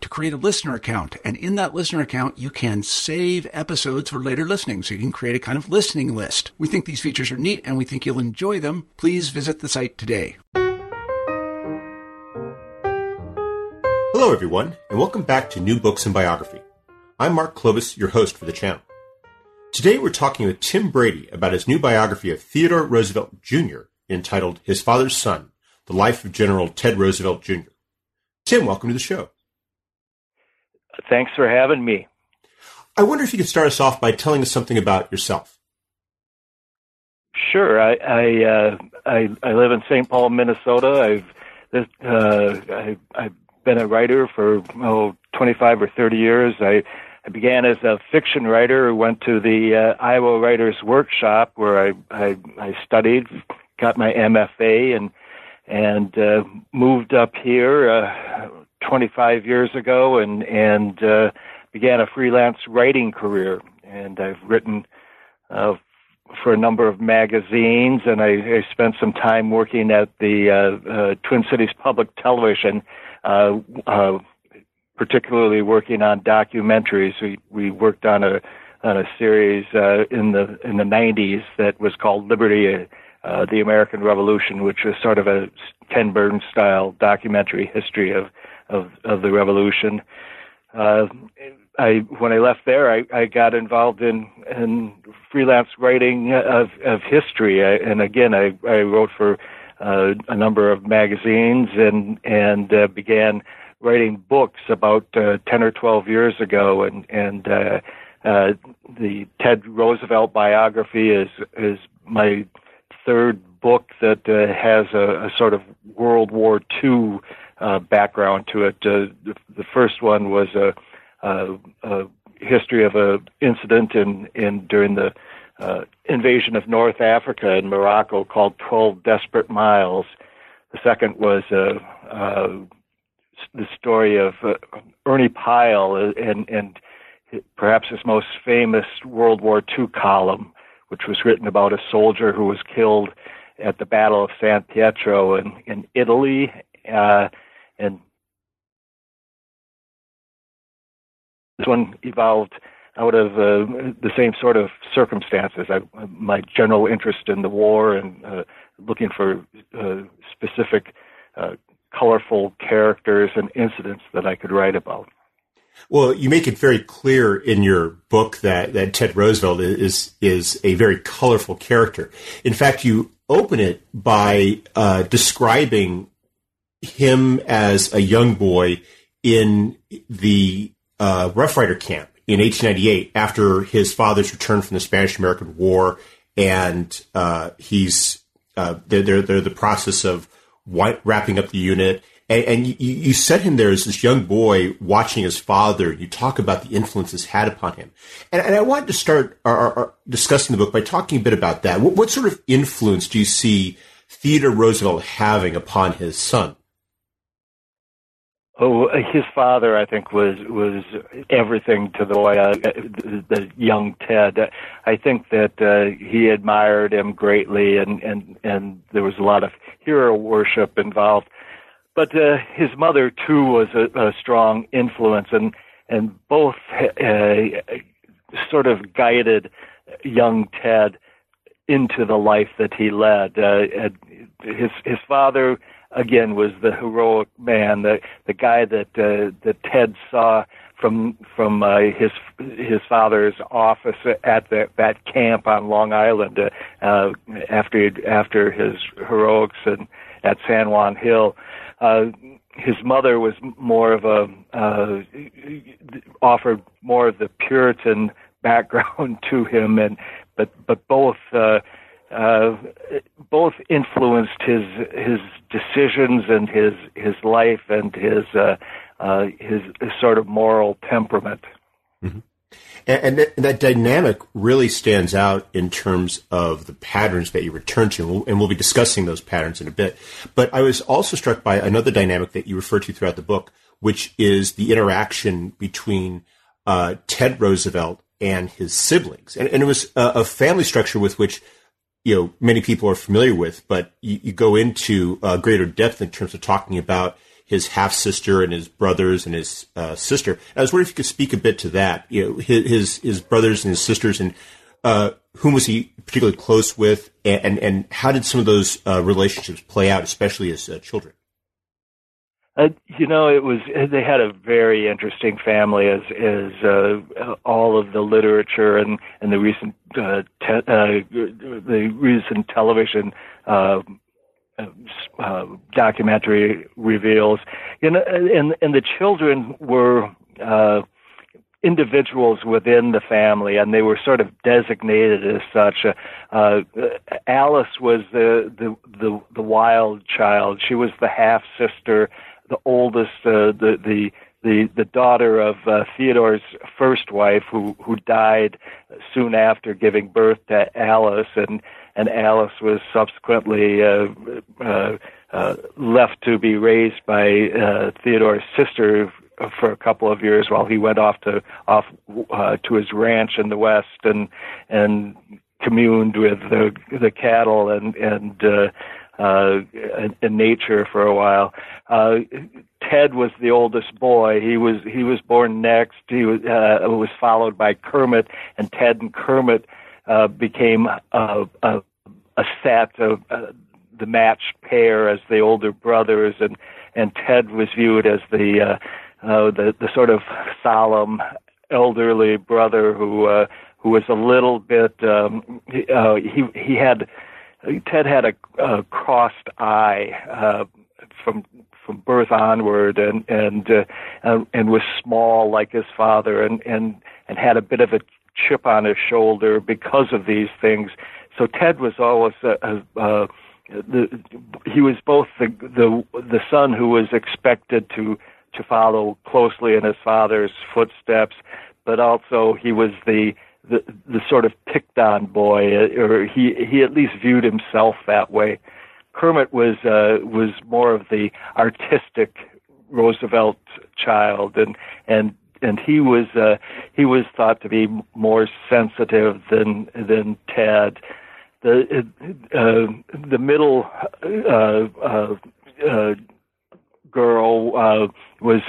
to create a listener account. And in that listener account, you can save episodes for later listening. So you can create a kind of listening list. We think these features are neat and we think you'll enjoy them. Please visit the site today. Hello, everyone, and welcome back to New Books and Biography. I'm Mark Klobas, your host for the channel. Today we're talking with Tim Brady about his new biography of Theodore Roosevelt Jr. entitled His Father's Son, The Life of General Ted Roosevelt Jr. Tim, welcome to the show. Thanks for having me. I wonder if you could start us off by telling us something about yourself. Sure. I I uh, I, I, live in St. Paul, Minnesota. I've uh, I, I've been a writer for oh 25 or 30 years. I I began as a fiction writer. Went to the uh, Iowa Writers Workshop where I, I I studied, got my MFA, and and uh, moved up here uh, 25 years ago, and and uh, began a freelance writing career. And I've written uh, for a number of magazines, and I, I spent some time working at the uh, uh, Twin Cities Public Television, uh, uh, particularly working on documentaries. We we worked on a on a series uh, in the in the 90s that was called Liberty, uh, the American Revolution, which was sort of a Ken Burns style documentary history of of of the revolution. Uh, I when I left there, I, I got involved in in freelance writing of of history, I, and again, I I wrote for uh, a number of magazines and and uh, began writing books about uh, ten or twelve years ago, and and uh, uh, the Ted Roosevelt biography is is my third book that uh, has a, a sort of World War II uh, background to it. Uh, the, the first one was a, a, a history of a incident in, in during the uh, invasion of North Africa in Morocco called 12 Desperate Miles. The second was uh, uh, the story of uh, Ernie Pyle and, and perhaps his most famous World War II column, which was written about a soldier who was killed at the Battle of San Pietro in, in Italy. And this one evolved out of uh, the same sort of circumstances. I, my general interest in the war and uh, looking for uh, specific, uh, colorful characters and incidents that I could write about. Well, you make it very clear in your book that, that Ted Roosevelt is is a very colorful character. In fact, you open it by uh, describing him as a young boy in the uh, Rough Rider camp in 1898 after his father's return from the Spanish American War, and uh, he's uh, they're, they're, they're the process of wrapping up the unit. And, and you, you set him there as this young boy watching his father. You talk about the influences had upon him, and, and I wanted to start our, our, our discussing the book by talking a bit about that. What, what sort of influence do you see Theodore Roosevelt having upon his son? Oh, his father, I think, was was everything to the boy, uh, the, the young Ted. I think that uh, he admired him greatly, and and and there was a lot of hero worship involved. But uh, his mother too was a, a strong influence, and and both uh, sort of guided young Ted into the life that he led. Uh, his his father again was the heroic man, the the guy that uh, that Ted saw from from uh, his his father's office at the, that camp on Long Island uh, uh, after after his heroics and at San Juan Hill. Uh, his mother was more of a uh, offered more of the Puritan background to him, and but but both uh, uh, both influenced his his decisions and his his life and his uh, uh, his, his, sort of moral temperament. Mm-hmm. And, and, that, that, dynamic really stands out in terms of the patterns that you return to, and we'll, and we'll be discussing those patterns in a bit. But I was also struck by another dynamic that you refer to throughout the book, which is the interaction between uh, Ted Roosevelt and his siblings, and, and it was a, a family structure with which you know many people are familiar with, but you, you go into uh, greater depth in terms of talking about his half sister and his brothers and his uh, sister. And I was wondering if you could speak a bit to that. You know, his his, brothers and his sisters, and uh, whom was he particularly close with, and and, and how did some of those uh, relationships play out, especially as uh, children? Uh, you know, it was they had a very interesting family, as as uh, all of the literature and and the recent uh, te- uh, the recent television uh, uh, documentary reveals. You know, and and the children were. Uh, individuals within the family, and they were sort of designated as such. Uh, uh, Alice was the, the the the wild child. She was the half sister the oldest, uh, the the the the daughter of uh, Theodore's first wife, who who died soon after giving birth to Alice, and and Alice was subsequently uh, uh, uh, left to be raised by uh, Theodore's sister for a couple of years while he went off to off uh, to his ranch in the west and and communed with the the cattle and and uh, uh, in nature for a while. Uh, Ted was the oldest boy. He was he was born next. He was uh, was followed by Kermit, and Ted and Kermit uh, became a, a, a set of uh, the matched pair as the older brothers, and and Ted was viewed as the uh, uh, the the sort of solemn elderly brother who uh, who was a little bit um, uh, he he had Ted had a, a crossed eye uh, from from birth onward, and and uh, and, and was small like his father, and and and had a bit of a chip on his shoulder because of these things. So Ted was always a, a, a the he was both the the the son who was expected to to follow closely in his father's footsteps, but also he was the the the sort of picked on boy, uh, or he he at least viewed himself that way. Kermit was uh, was more of the artistic Roosevelt child, and and and he was uh, he was thought to be more sensitive than than Ted. The uh, the middle uh, uh, uh, girl uh, was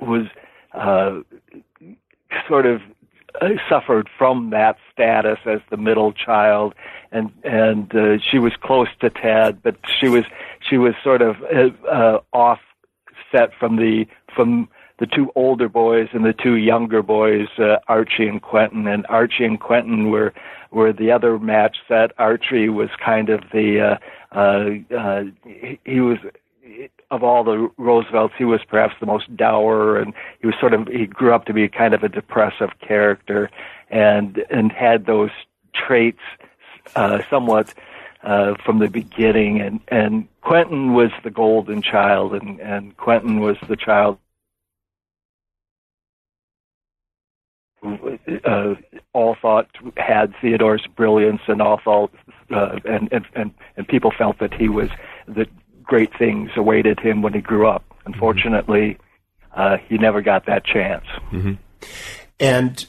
was uh, sort of suffered from that status as the middle child, and and uh, she was close to Ted, but she was she was sort of uh, uh, offset from the from the two older boys and the two younger boys, uh, Archie and Quentin. And Archie and Quentin were were the other match set. Archie was kind of the uh, uh, uh, he was of all the Roosevelts, he was perhaps the most dour, and he was sort of he grew up to be kind of a depressive character, and and had those traits uh, somewhat uh, from the beginning. And and Quentin was the golden child, and and Quentin was the child. Uh, all thought had Theodore's brilliance, and all thought, uh, and, and and and people felt that he was the great things awaited him when he grew up. Unfortunately, uh, he never got that chance. Mm-hmm. And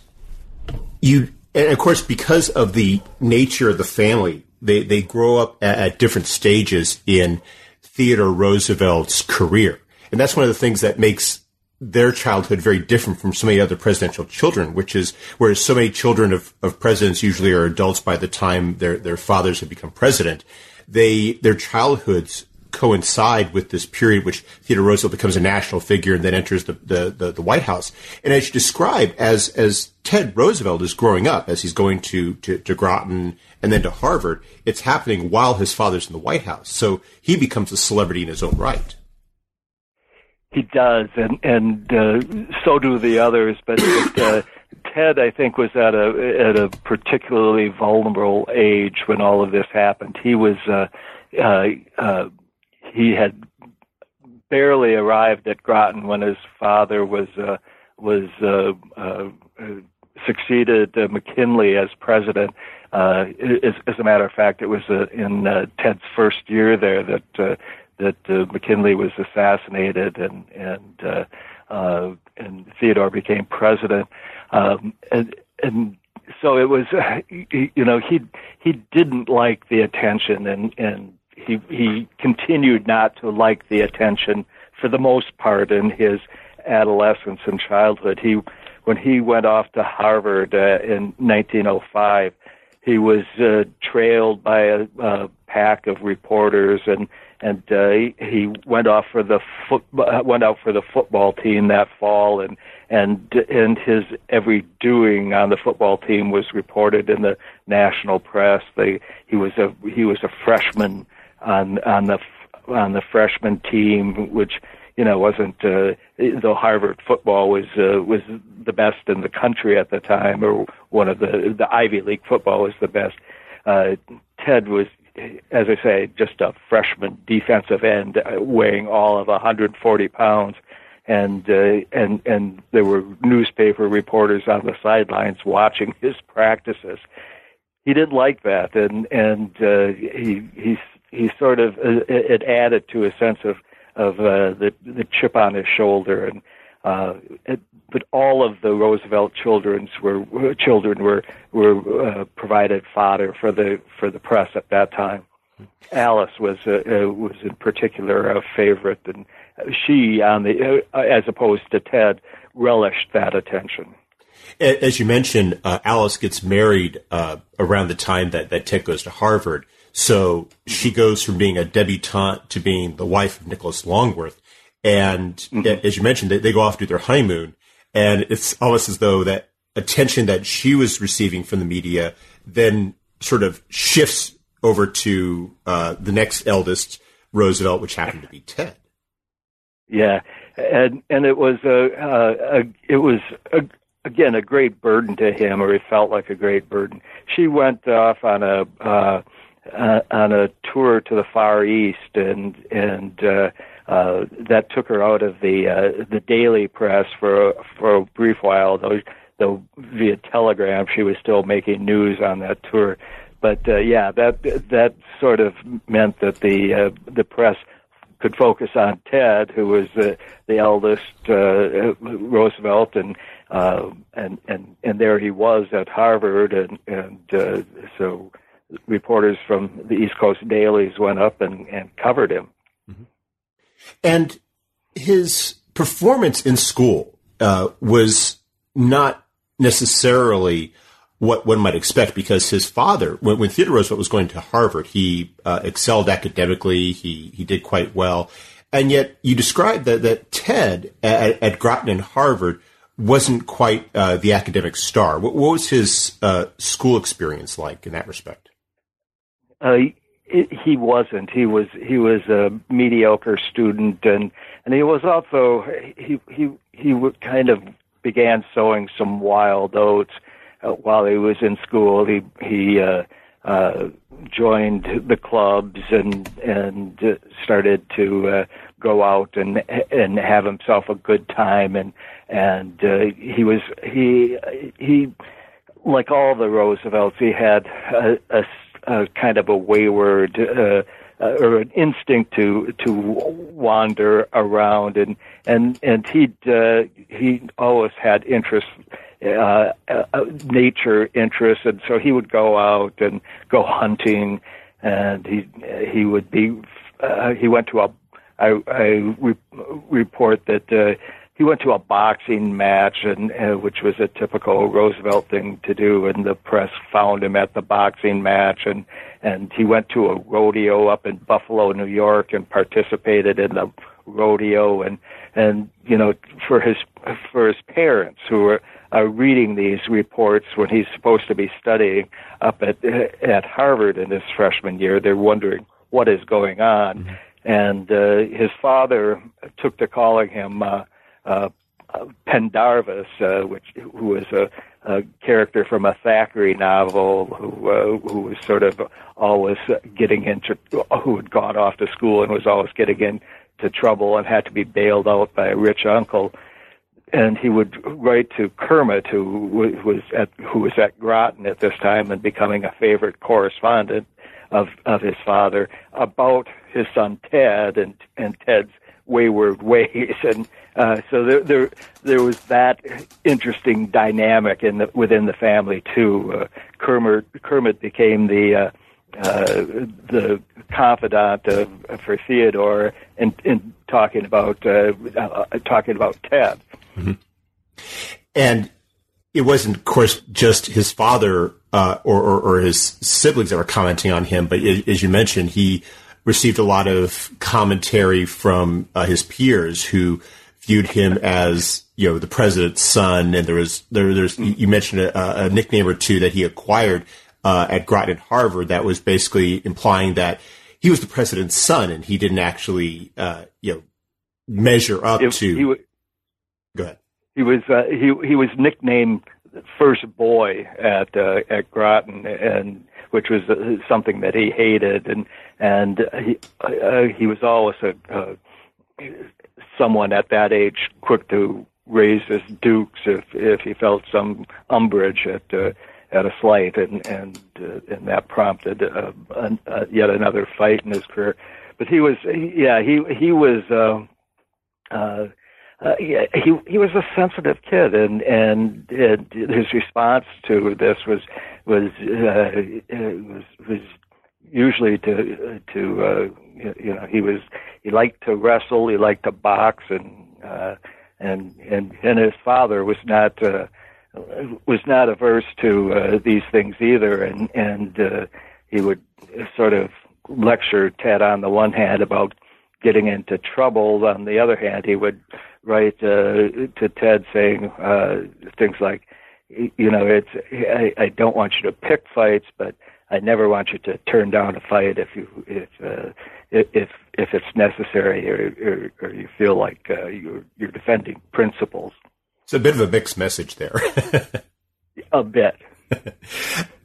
you, and of course, because of the nature of the family, they, they grow up at, at different stages in Theodore Roosevelt's career. And that's one of the things that makes their childhood very different from so many other presidential children, which is whereas so many children of, of presidents usually are adults by the time their, their fathers have become president, they, their childhoods coincide with this period which Theodore Roosevelt becomes a national figure and then enters the, the, the, the, White House. And as you describe, as, as Ted Roosevelt is growing up, as he's going to, to, to Groton and then to Harvard, it's happening while his father's in the White House. So he becomes a celebrity in his own right. He does, and and uh, so do the others. But, but uh, Ted, I think, was at a at a particularly vulnerable age when all of this happened. He was uh, uh, uh, he had barely arrived at Groton when his father was uh, was uh, uh, succeeded uh, McKinley as president. Uh, as, as a matter of fact, it was uh, in Ted's first year there that that McKinley was assassinated and and and Theodore became president. Um, and and so it was, you know, he he didn't like the attention and and he he continued not to like the attention for the most part in his adolescence and childhood. He when he went off to Harvard uh, in 1905, he was uh, trailed by a, a pack of reporters and and uh, he, he went off for the foot uh, went out for the football team that fall and and and his every doing on the football team was reported in the national press. They he was a he was a freshman on on the on the freshman team, which you know wasn't uh, though Harvard football was uh, was the best in the country at the time, or one of the the Ivy League football was the best. Uh, Ted was, as I say, just a freshman defensive end, uh, weighing all of 140 pounds, and uh, and and there were newspaper reporters on the sidelines watching his practices. He didn't like that, and and uh, he he he sort of uh, it added to a sense of of uh, the the chip on his shoulder and uh, it, but all of the Roosevelt children's were children were were uh, provided fodder for the for the press at that time. Alice was uh, uh, was in particular a favorite, and she on the uh, as opposed to Ted relished that attention. As you mentioned, uh, Alice gets married uh, around the time that, that Ted goes to Harvard. So she goes from being a debutante to being the wife of Nicholas Longworth. And mm-hmm. as you mentioned, they, they go off to their honeymoon. And it's almost as though that attention that she was receiving from the media then sort of shifts over to uh, the next eldest Roosevelt, which happened to be Ted. Yeah, and and it was a, a, a it was a, again a great burden to him, or it felt like a great burden. She went off on a uh, uh, on a tour to the Far East, and and uh, uh, that took her out of the uh, the daily press for for a brief while. Though though via telegram, she was still making news on that tour. But uh, yeah, that that sort of meant that the uh, the press could focus on Ted, who was the the eldest uh, Roosevelt, and uh, and and and there he was at Harvard, and and uh, so reporters from the East Coast dailies went up and, and covered him. Mm-hmm. And his performance in school uh, was not necessarily what one might expect because his father, when, when Theodore Roosevelt was going to Harvard, he uh, excelled academically. He he did quite well, and yet you described that that Ted at, at Groton and Harvard wasn't quite uh, the academic star. What, what was his uh, school experience like in that respect? Uh, he wasn't. He was he was a mediocre student, and and he was also he he he kind of began sowing some wild oats uh, while he was in school. He he uh, uh, joined the clubs and and uh, started to uh, go out and and have himself a good time and and uh, he was he he like all the Roosevelts he had a, a uh, kind of a wayward uh, uh, or an instinct to to wander around, and and and he'd uh, he always had interest. Uh, uh, nature interests, and so he would go out and go hunting, and he he would be uh, he went to a I, I re- report that uh, he went to a boxing match, and uh, which was a typical Roosevelt thing to do. And the press found him at the boxing match, and and he went to a rodeo up in Buffalo, New York, and participated in the rodeo. And and you know, for his for his parents who were uh, reading these reports when he's supposed to be studying up at at Harvard in his freshman year, they're wondering what is going on. Mm-hmm. And uh, his father took to calling him uh, uh, Pendennis, uh, which who was a, a character from a Thackeray novel, who uh, who was sort of always getting into, who had gone off to school and was always getting into trouble and had to be bailed out by a rich uncle. And he would write to Kermit, who was at who was at Groton at this time and becoming a favorite correspondent of of his father about his son Ted and and Ted's wayward ways and uh, so there, there, there was that interesting dynamic in the, within the family too. Uh, Kermit, Kermit became the uh, uh, the confidant of, for Theodore in, in talking about uh, uh, talking about Ted. Mm-hmm. And it wasn't, of course, just his father uh, or, or, or, his siblings that were commenting on him, but as you mentioned, he received a lot of commentary from uh, his peers who viewed him as you know the president's son, and there was there there's you mentioned a, a nickname or two that he acquired uh, at Groton and Harvard that was basically implying that he was the president's son, and he didn't actually uh, you know measure up it, to. He w- Go ahead. He was uh, he he was nicknamed first boy at uh, at Groton, and which was uh, something that he hated, and and he uh, he was always a, uh, someone at that age quick to raise his dukes if if he felt some umbrage at uh, at a slight, and and uh, and that prompted uh, an, uh, yet another fight in his career. But he was, yeah, he he was. Uh, uh, uh, he he was a sensitive kid, and and, and his response to this was was uh, was was usually to to uh, you know he was he liked to wrestle, he liked to box, and uh, and and and his father was not uh, was not averse to uh, these things either, and and uh, he would sort of lecture Ted on the one hand about getting into trouble, on the other hand he would write uh, to Ted saying uh, things like, you know, it's I, I don't want you to pick fights, but I never want you to turn down a fight if you if uh, if if it's necessary or, or, or you feel like uh, you're you're defending principles. It's a bit of a mixed message there. a bit. it,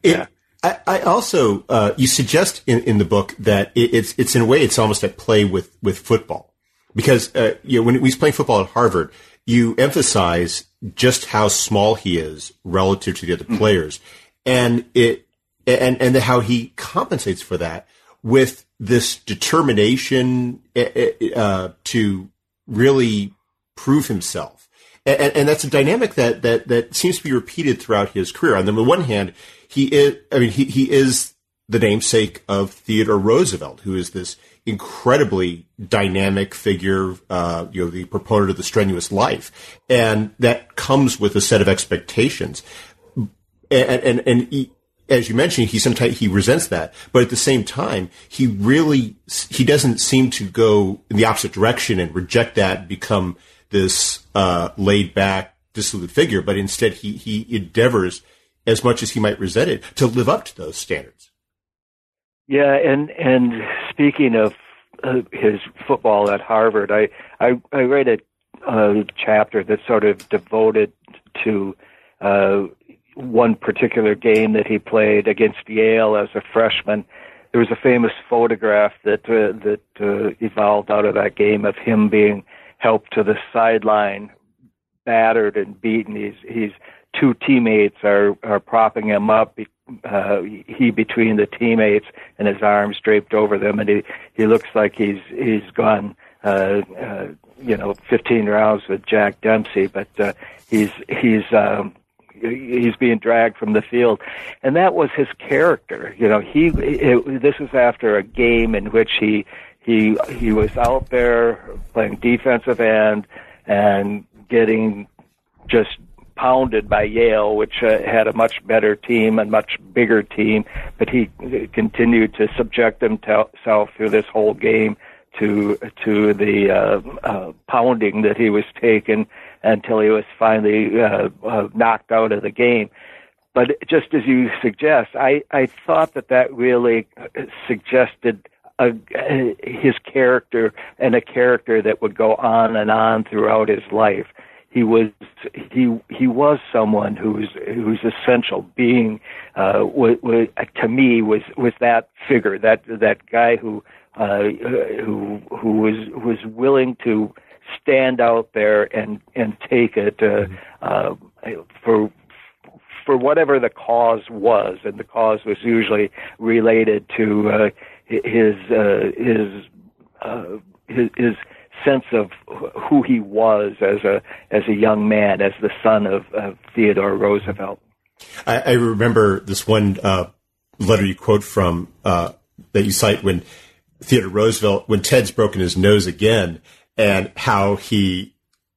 yeah. I, I also uh, you suggest in, in the book that it, it's it's in a way it's almost at play with with football because uh, you know when he's playing football at Harvard, you emphasize just how small he is relative to the other mm-hmm. players, and it and and how he compensates for that with this determination eh, eh, uh, to really prove himself. And, and, that's a dynamic that, that, that seems to be repeated throughout his career. On the one hand, he is, I mean, he, he is the namesake of Theodore Roosevelt, who is this incredibly dynamic figure, uh, you know, the proponent of the strenuous life. And that comes with a set of expectations. And, and, and as you mentioned, he sometimes he resents that, but at the same time, he really he doesn't seem to go in the opposite direction and reject that, and become this uh, laid back, dissolute figure. But instead, he he endeavors, as much as he might resent it, to live up to those standards. Yeah, and and speaking of uh, his football at Harvard, I I, I read a, a chapter that's sort of devoted to uh, one particular game that he played against Yale as a freshman. There was a famous photograph that uh, that uh, evolved out of that game of him being helped to the sideline, battered and beaten. He's he's two teammates are are propping him up uh, he between the teammates and his arms draped over them, and he he looks like he's he's gone uh, uh, you know 15 rounds with Jack Dempsey, but uh, he's he's um, he's being dragged from the field, and that was his character. You know, he it, this was after a game in which he he he was out there playing defensive end and getting just pounded by Yale, which uh, had a much better team and much bigger team, but he continued to subject himself through this whole game to to the uh, uh, pounding that he was taking until he was finally uh, uh, knocked out of the game. But just as you suggest, I, I thought that that really suggested a, his character and a character that would go on and on throughout his life he was he he was someone who's who's essential being uh was, was, to me was was that figure that that guy who uh who who was was willing to stand out there and and take it uh, uh for for whatever the cause was and the cause was usually related to uh his uh his uh his, his sense of who he was as a as a young man, as the son of, of Theodore Roosevelt. I, I, remember this one uh, letter you quote from uh, that you cite when Theodore Roosevelt, when Ted's broken his nose again, and how he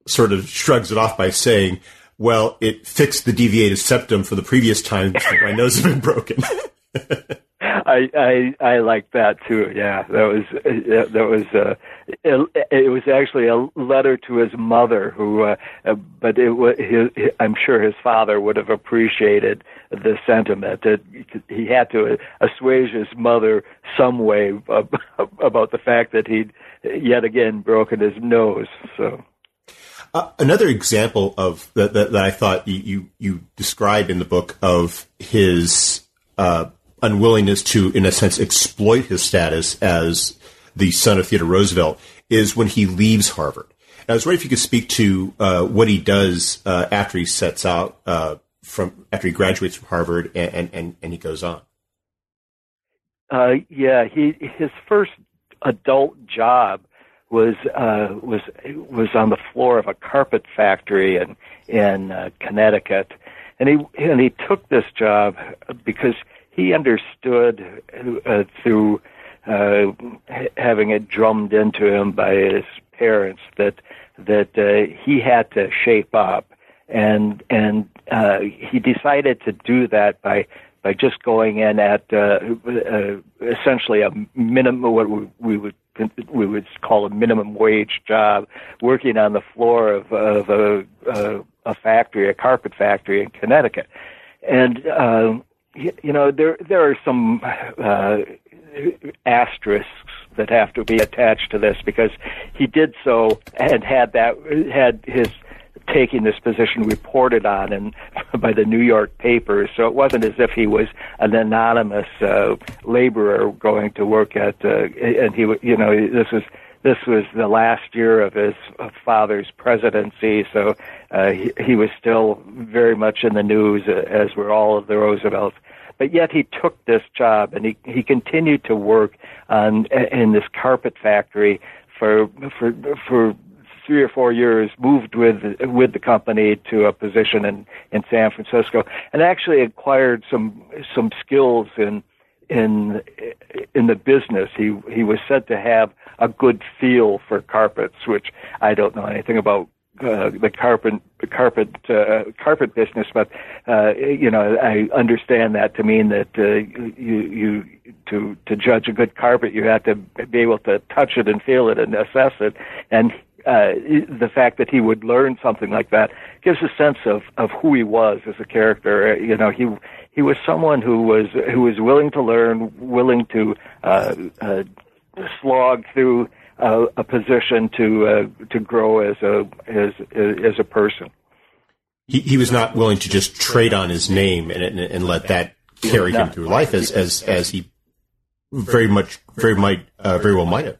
sort of shrugs it off by saying, "Well, it fixed the deviated septum for the previous time my nose had been broken." I I I like that too. Yeah, that was that was uh, it, it was actually a letter to his mother, who uh, uh but it was I'm sure his father would have appreciated the sentiment. That he had to assuage his mother some way about the fact that he'd yet again broken his nose. So. Uh, another example of that, that, that I thought you, you, you describe in the book of his uh, unwillingness to, in a sense, exploit his status as the son of Theodore Roosevelt is when he leaves Harvard. And I was wondering if you could speak to uh, what he does uh, after he sets out uh, from after he graduates from Harvard and and, and he goes on. Uh, yeah, he his first adult job was uh, was was on the floor of a carpet factory in in uh, Connecticut, and he and he took this job because he understood uh, through uh, having it drummed into him by his parents that that uh, he had to shape up, and and uh, he decided to do that by by just going in at uh, uh, essentially a minimum what we would we would call a minimum wage job, working on the floor of, of a, a, a factory, a carpet factory in Connecticut, and uh, you know there there are some uh, asterisks that have to be attached to this because he did so and had that had his taking this position reported on and by the New York papers. So it wasn't as if he was an anonymous uh, laborer going to work at, uh, and he, you know, this was this was the last year of his father's presidency, so uh, he, he was still very much in the news, uh, as were all of the Roosevelts. But yet he took this job and he he continued to work on in this carpet factory for for for three or four years, moved with with the company to a position in in San Francisco, and actually acquired some some skills in in in the business. He he was said to have a good feel for carpets, which I don't know anything about uh, the carpet carpet uh, carpet business, but uh, you know I understand that to mean that uh, you you to to judge a good carpet you have to be able to touch it and feel it and assess it, and uh, the fact that he would learn something like that gives a sense of of who he was as a character. You know he he was someone who was who was willing to learn, willing to uh, uh, slog through uh, a position to uh, to grow as a as as a person. He, he was not willing to just trade on his name and and, and let that carry him through life as as as he very much very might uh, very well might have.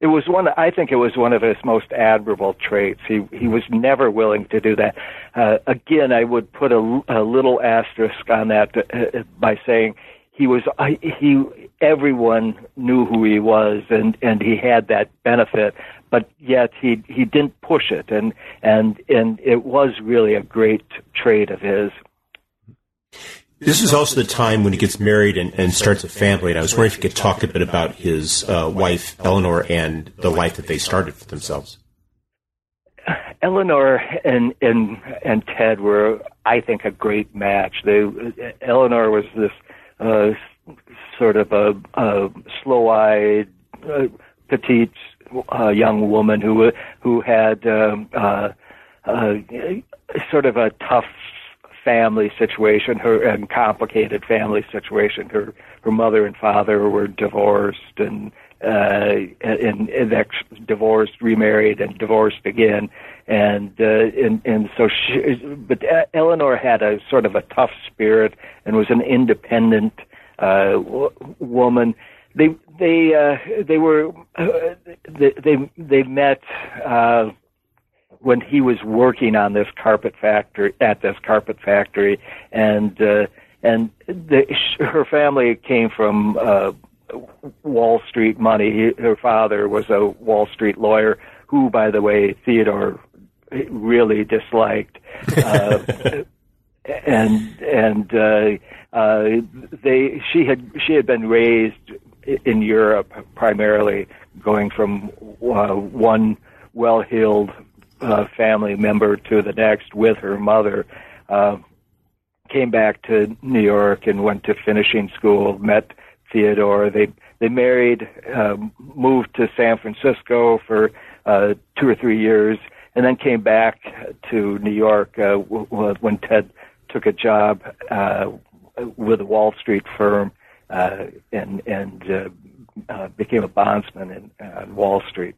It was one. I think it was one of his most admirable traits. He he was never willing to do that. Uh, again, I would put a, a little asterisk on that uh, by saying he was uh, he. Everyone knew who he was, and and he had that benefit, but yet he he didn't push it, and and and it was really a great trait of his. This is also the time when he gets married and, and starts a family. And I was wondering if you could talk a bit about his uh, wife, Eleanor, and the life that they started for themselves. Eleanor and and and Ted were, I think, a great match. They Eleanor was this uh, sort of a, a slow-eyed, uh, petite uh, young woman who who had um, uh, uh, sort of a tough family situation, her and complicated family situation. Her her mother and father were divorced and uh and, and ex divorced, remarried and divorced again. And uh and and so she but Eleanor had a sort of a tough spirit and was an independent uh w- woman. They they uh they were uh, they they, they met uh when he was working on this carpet factory at this carpet factory, and uh, and the, her family came from uh, Wall Street money. He, her father was a Wall Street lawyer, who, by the way, Theodore really disliked. Uh, and and uh, uh, they she had she had been raised in Europe primarily, going from uh, one well-heeled uh, family member to the next with her mother. Uh, came back to New York and went to finishing school. Met Theodore. They they married, uh, moved to San Francisco for uh, two or three years, and then came back to New York uh, w- w- when Ted took a job uh, with a Wall Street firm uh, and and uh, uh, became a bondsman in, on Wall Street.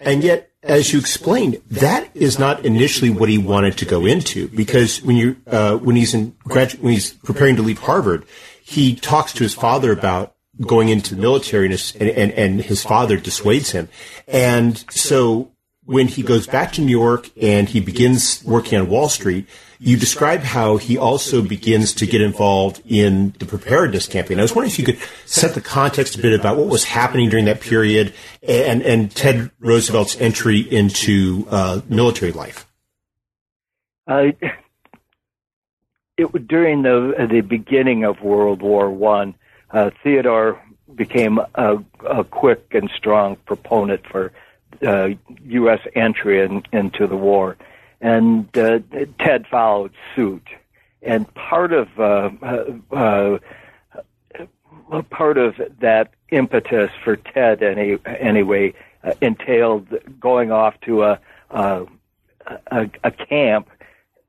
And yet, as you explained, that is not initially what he wanted to go into because when you uh, when he's in when he's preparing to leave Harvard, he talks to his father about going into the military and, and, and his father dissuades him. And so when he goes back to New York and he begins working on Wall Street, you describe how he also begins to get involved in the preparedness campaign. I was wondering if you could set the context a bit about what was happening during that period and, and Ted Roosevelt's entry into uh, military life. Uh, it during the the beginning of World War One, uh, Theodore became a, a quick and strong proponent for uh, U.S. entry in, into the war, and uh, Ted followed suit. And part of uh, uh, uh, part of that impetus for Ted, any, anyway, entailed going off to a a, a camp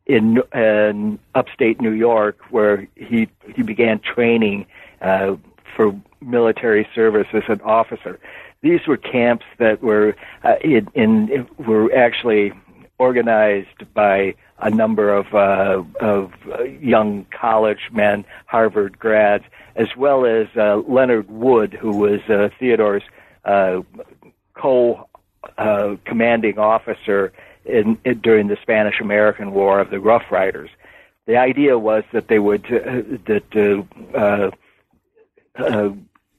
in, in upstate New York, where he he began training uh, for military service as an officer. These were camps that were uh, in, in were actually organized by a number of uh, of young college men, Harvard grads, as well as uh, Leonard Wood, who was uh, Theodore's uh, co uh, commanding officer in, in, during the Spanish American War of the Rough Riders. The idea was that they would uh, that uh, uh,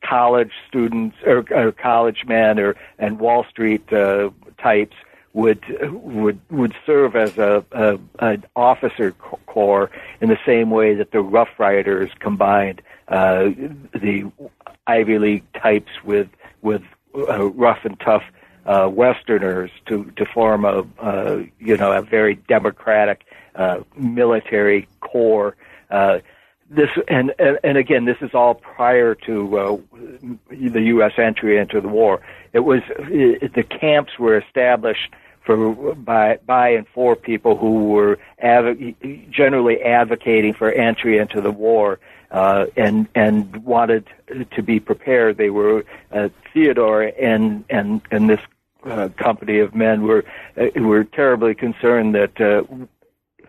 college students or, or college men or and Wall Street uh, types would would would serve as a, a an officer corps in the same way that the Rough Riders combined uh, the Ivy League types with with uh, rough and tough uh, Westerners to to form a uh, you know a very democratic uh, military corps. Uh, this and, and and again, this is all prior to uh, the U.S. entry into the war. It was it, the camps were established for by by and for people who were adv- generally advocating for entry into the war uh, and and wanted to be prepared. They were uh, Theodore and and and this uh, company of men were uh, were terribly concerned that uh,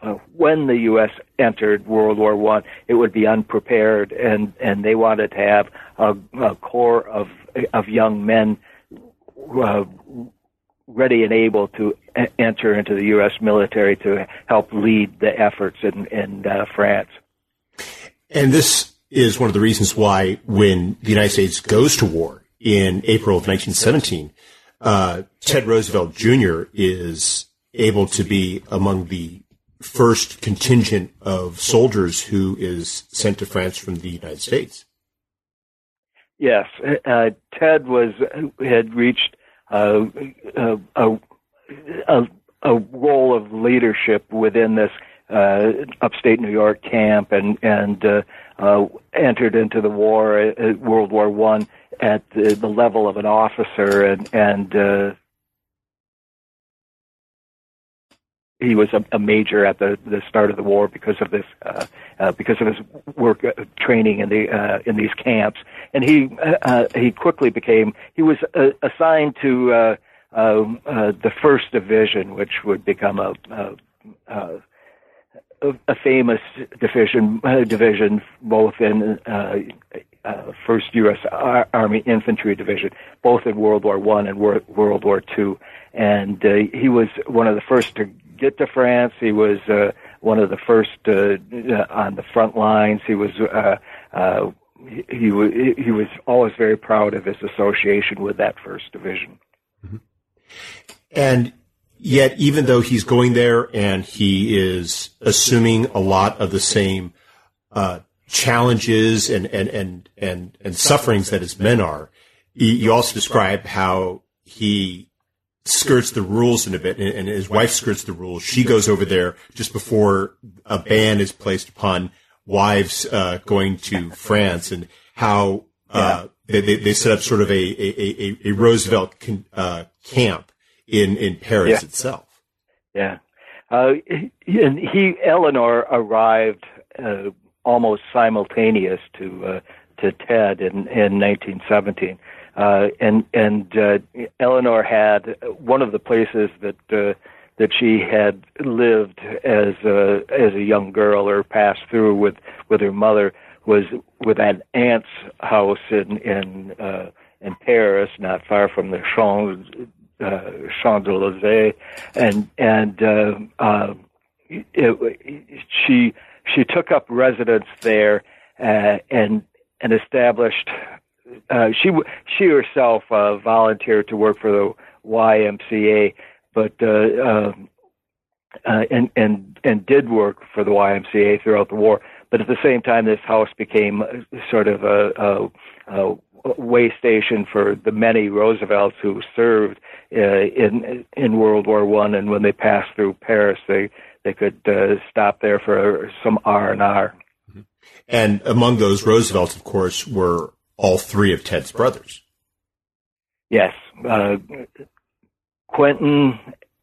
uh, when the U.S. entered World War One, it would be unprepared, and and they wanted to have a, a core of of young men uh, ready and able to enter into the U.S. military to help lead the efforts in, in uh, France. And this is one of the reasons why when the United States goes to war in April of 1917, uh, Ted Roosevelt Jr. is able to be among the first contingent of soldiers who is sent to France from the United States. Yes, uh, Ted was had reached uh, a, a, a role of leadership within this uh, upstate New York camp and and uh, uh, entered into the war, uh, World War One, at the, the level of an officer, and and he was a, a major at the, the start of the war because of this uh, uh, because of his work uh, training in the uh, in these camps, and he uh, uh, he quickly became he was assigned to uh, the first division, which would become a. a, a famous division, division both in First U.S. Ar- Army Infantry Division, both in World War One and Wor- World War Two, and he was one of the first to get to France. He was uh, one of the first uh, on the front lines. He was uh, uh, he, he was he was always very proud of his association with that first division. Mm-hmm. And yet, even though he's going there and he is assuming a lot of the same uh, challenges and and and and and sufferings that his men are, you also describe how he skirts the rules in a bit, and, and his wife skirts the rules. She goes over there just before a ban is placed upon wives uh, going to France, and how uh, they, they, set up sort of a a, a, a Roosevelt con, uh, camp in in Paris yeah. itself. Yeah, uh, and he Eleanor arrived uh, almost simultaneous to uh, to Ted in in 1917. Uh, and and uh, Eleanor had one of the places that uh, that she had lived as a as a young girl or passed through with with her mother was with an aunt's house in in uh, in Paris, not far from the Champs uh, Champs Elysees, and and uh, uh, it, she she took up residence there uh, and and established uh, she she herself uh, volunteered to work for the YMCA, but uh, um, uh, and and and did work for the YMCA throughout the war. But at the same time, this house became sort of a, a, a way station for the many Roosevelts who served uh, in in World War One, and when they passed through Paris, they they could uh, stop there for some R and R. And among those Roosevelts, of course, were all three of Ted's brothers. Yes, uh, Quentin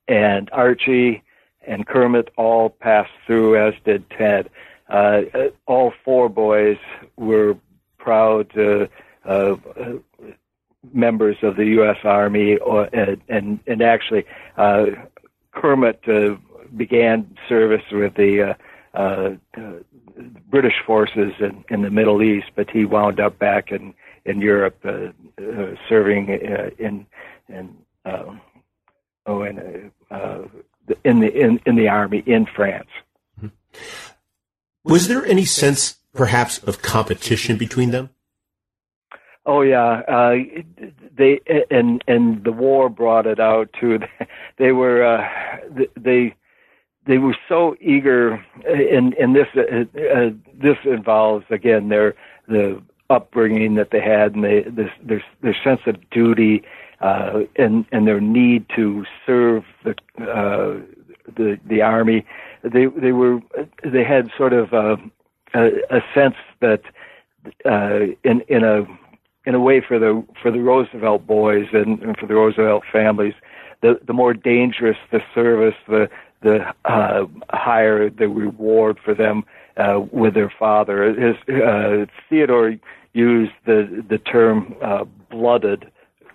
and Archie and Kermit all passed through, as did Ted. Uh, all four boys were proud uh, uh, members of the U.S. Army, or, and, and actually, uh, Kermit uh, began service with the uh, uh, British forces in, in the Middle East, but he wound up back in in Europe, uh, uh, serving uh, in in um, oh in uh, in the in, in the army in France. Was there any sense, perhaps, of competition between them? Oh yeah, uh, they and and the war brought it out too. They were uh, they they were so eager, and and this uh, uh, this involves again their the upbringing that they had, and they, this their their sense of duty, uh, and and their need to serve the uh, the the army. They they were they had sort of uh, a, a sense that uh, in in a in a way for the for the Roosevelt boys and, and for the Roosevelt families, the the more dangerous the service, the the uh, higher the reward for them uh, with their father. His uh, Theodore used the the term uh, blooded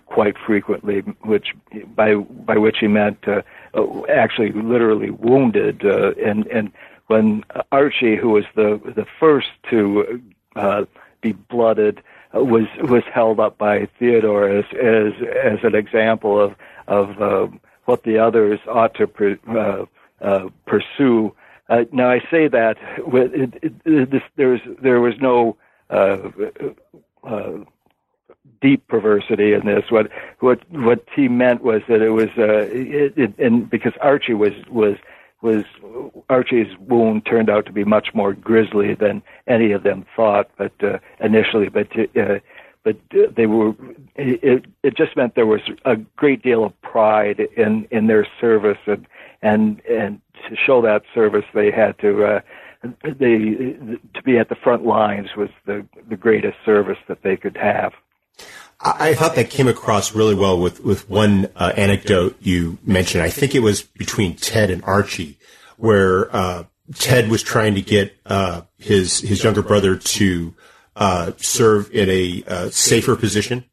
quite frequently, which by by which he meant uh, actually literally wounded. Uh, and and when Archie, who was the the first to uh, be blooded, was was held up by Theodore as as as an example of of uh, what the others ought to pr- uh, uh, pursue. Uh, now I say that with, it, it, this, there was there was no uh, uh, deep perversity in this. What what what he meant was that it was uh, and because Archie was was was Archie's wound turned out to be much more grisly than any of them thought, but initially, but but they were. It, it just meant there was a great deal of pride in in their service, and and and to show that service, they had to. Uh, they to be at the front lines was the the greatest service that they could have. I thought that came across really well with, with one uh, anecdote you mentioned. I think it was between Ted and Archie, where uh, Ted was trying to get uh, his his younger brother to uh, serve in a uh, safer position,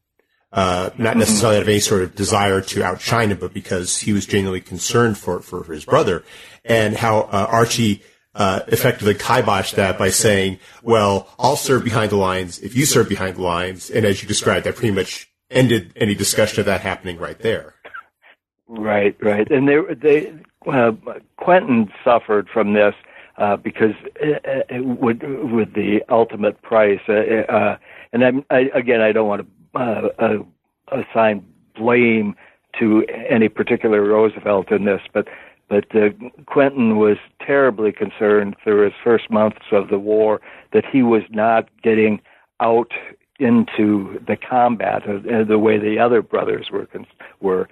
uh, not necessarily out of any sort of desire to outshine him, but because he was genuinely concerned for for his brother, and how Archie uh, effectively kiboshed that by saying, well, I'll serve behind the lines if you serve behind the lines. And as you described, that pretty much ended any discussion of that happening right there. Right, right. And they, they, uh, Quentin suffered from this, uh, because uh, uh with, with the ultimate price, uh, uh, and I'm, I, again, I don't want to assign blame to any particular Roosevelt in this, but but uh, Quentin was terribly concerned through his first months of the war that he was not getting out into the combat uh, the way the other brothers were. were.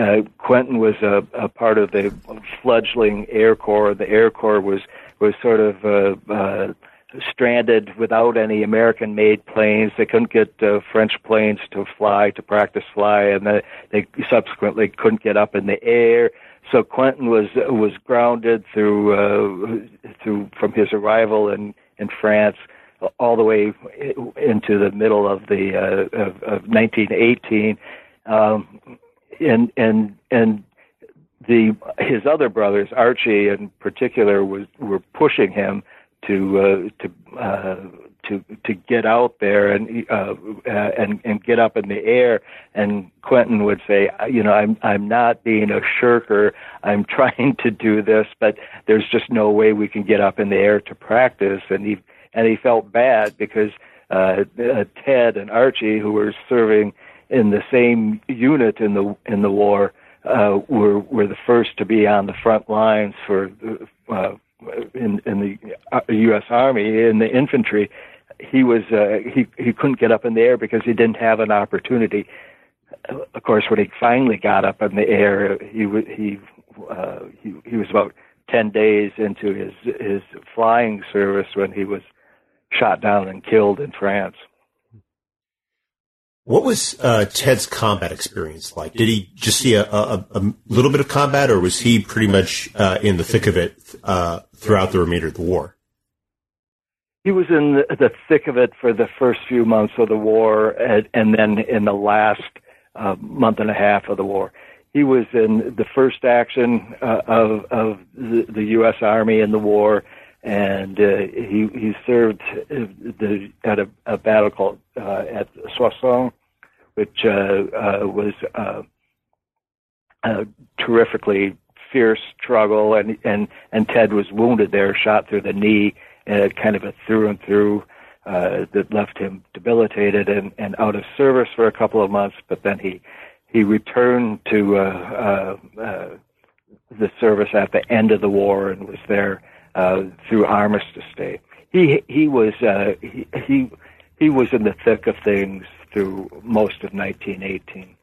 Uh, Quentin was a, a part of the fledgling Air Corps. The Air Corps was was sort of uh, uh, stranded without any American-made planes. They couldn't get uh, French planes to fly to practice fly, and they, they subsequently couldn't get up in the air. So Quentin was was grounded through uh, through from his arrival in in France all the way into the middle of the uh, of, of 1918, um, and and and the his other brothers, Archie in particular, was were pushing him to uh, to uh, to to get out there and uh, uh, and and get up in the air. And Quentin would say, you know, I'm I'm not being a shirker. I'm trying to do this, but there's just no way we can get up in the air to practice. And he and he felt bad because uh, uh, Ted and Archie, who were serving in the same unit in the in the war, uh, were were the first to be on the front lines for. Uh, in in the U.S. Uh, Army in the infantry, he was uh, he he couldn't get up in the air because he didn't have an opportunity. Of course, when he finally got up in the air, he he uh, he he was about ten days into his his flying service when he was shot down and killed in France. What was uh, Ted's combat experience like? Did he just see a, a, a, little bit of combat, or was he pretty much uh, in the thick of it uh, throughout the remainder of the war? he was in the, the thick of it for the first few months of the war, and, and then in the last uh, month and a half of the war. He was in the first action uh, of of the, the U.S. Army in the war, and uh, he he served the, at a, a battle called at Soissons, which uh, uh, was uh, a terrifically fierce struggle, and and and Ted was wounded there, shot through the knee kind of a through and through uh, that left him debilitated and, and out of service for a couple of months. But then he he returned to uh, uh, the service at the end of the war and was there through Armistice Day. He he was he, he he was in the thick of things through most of 1918.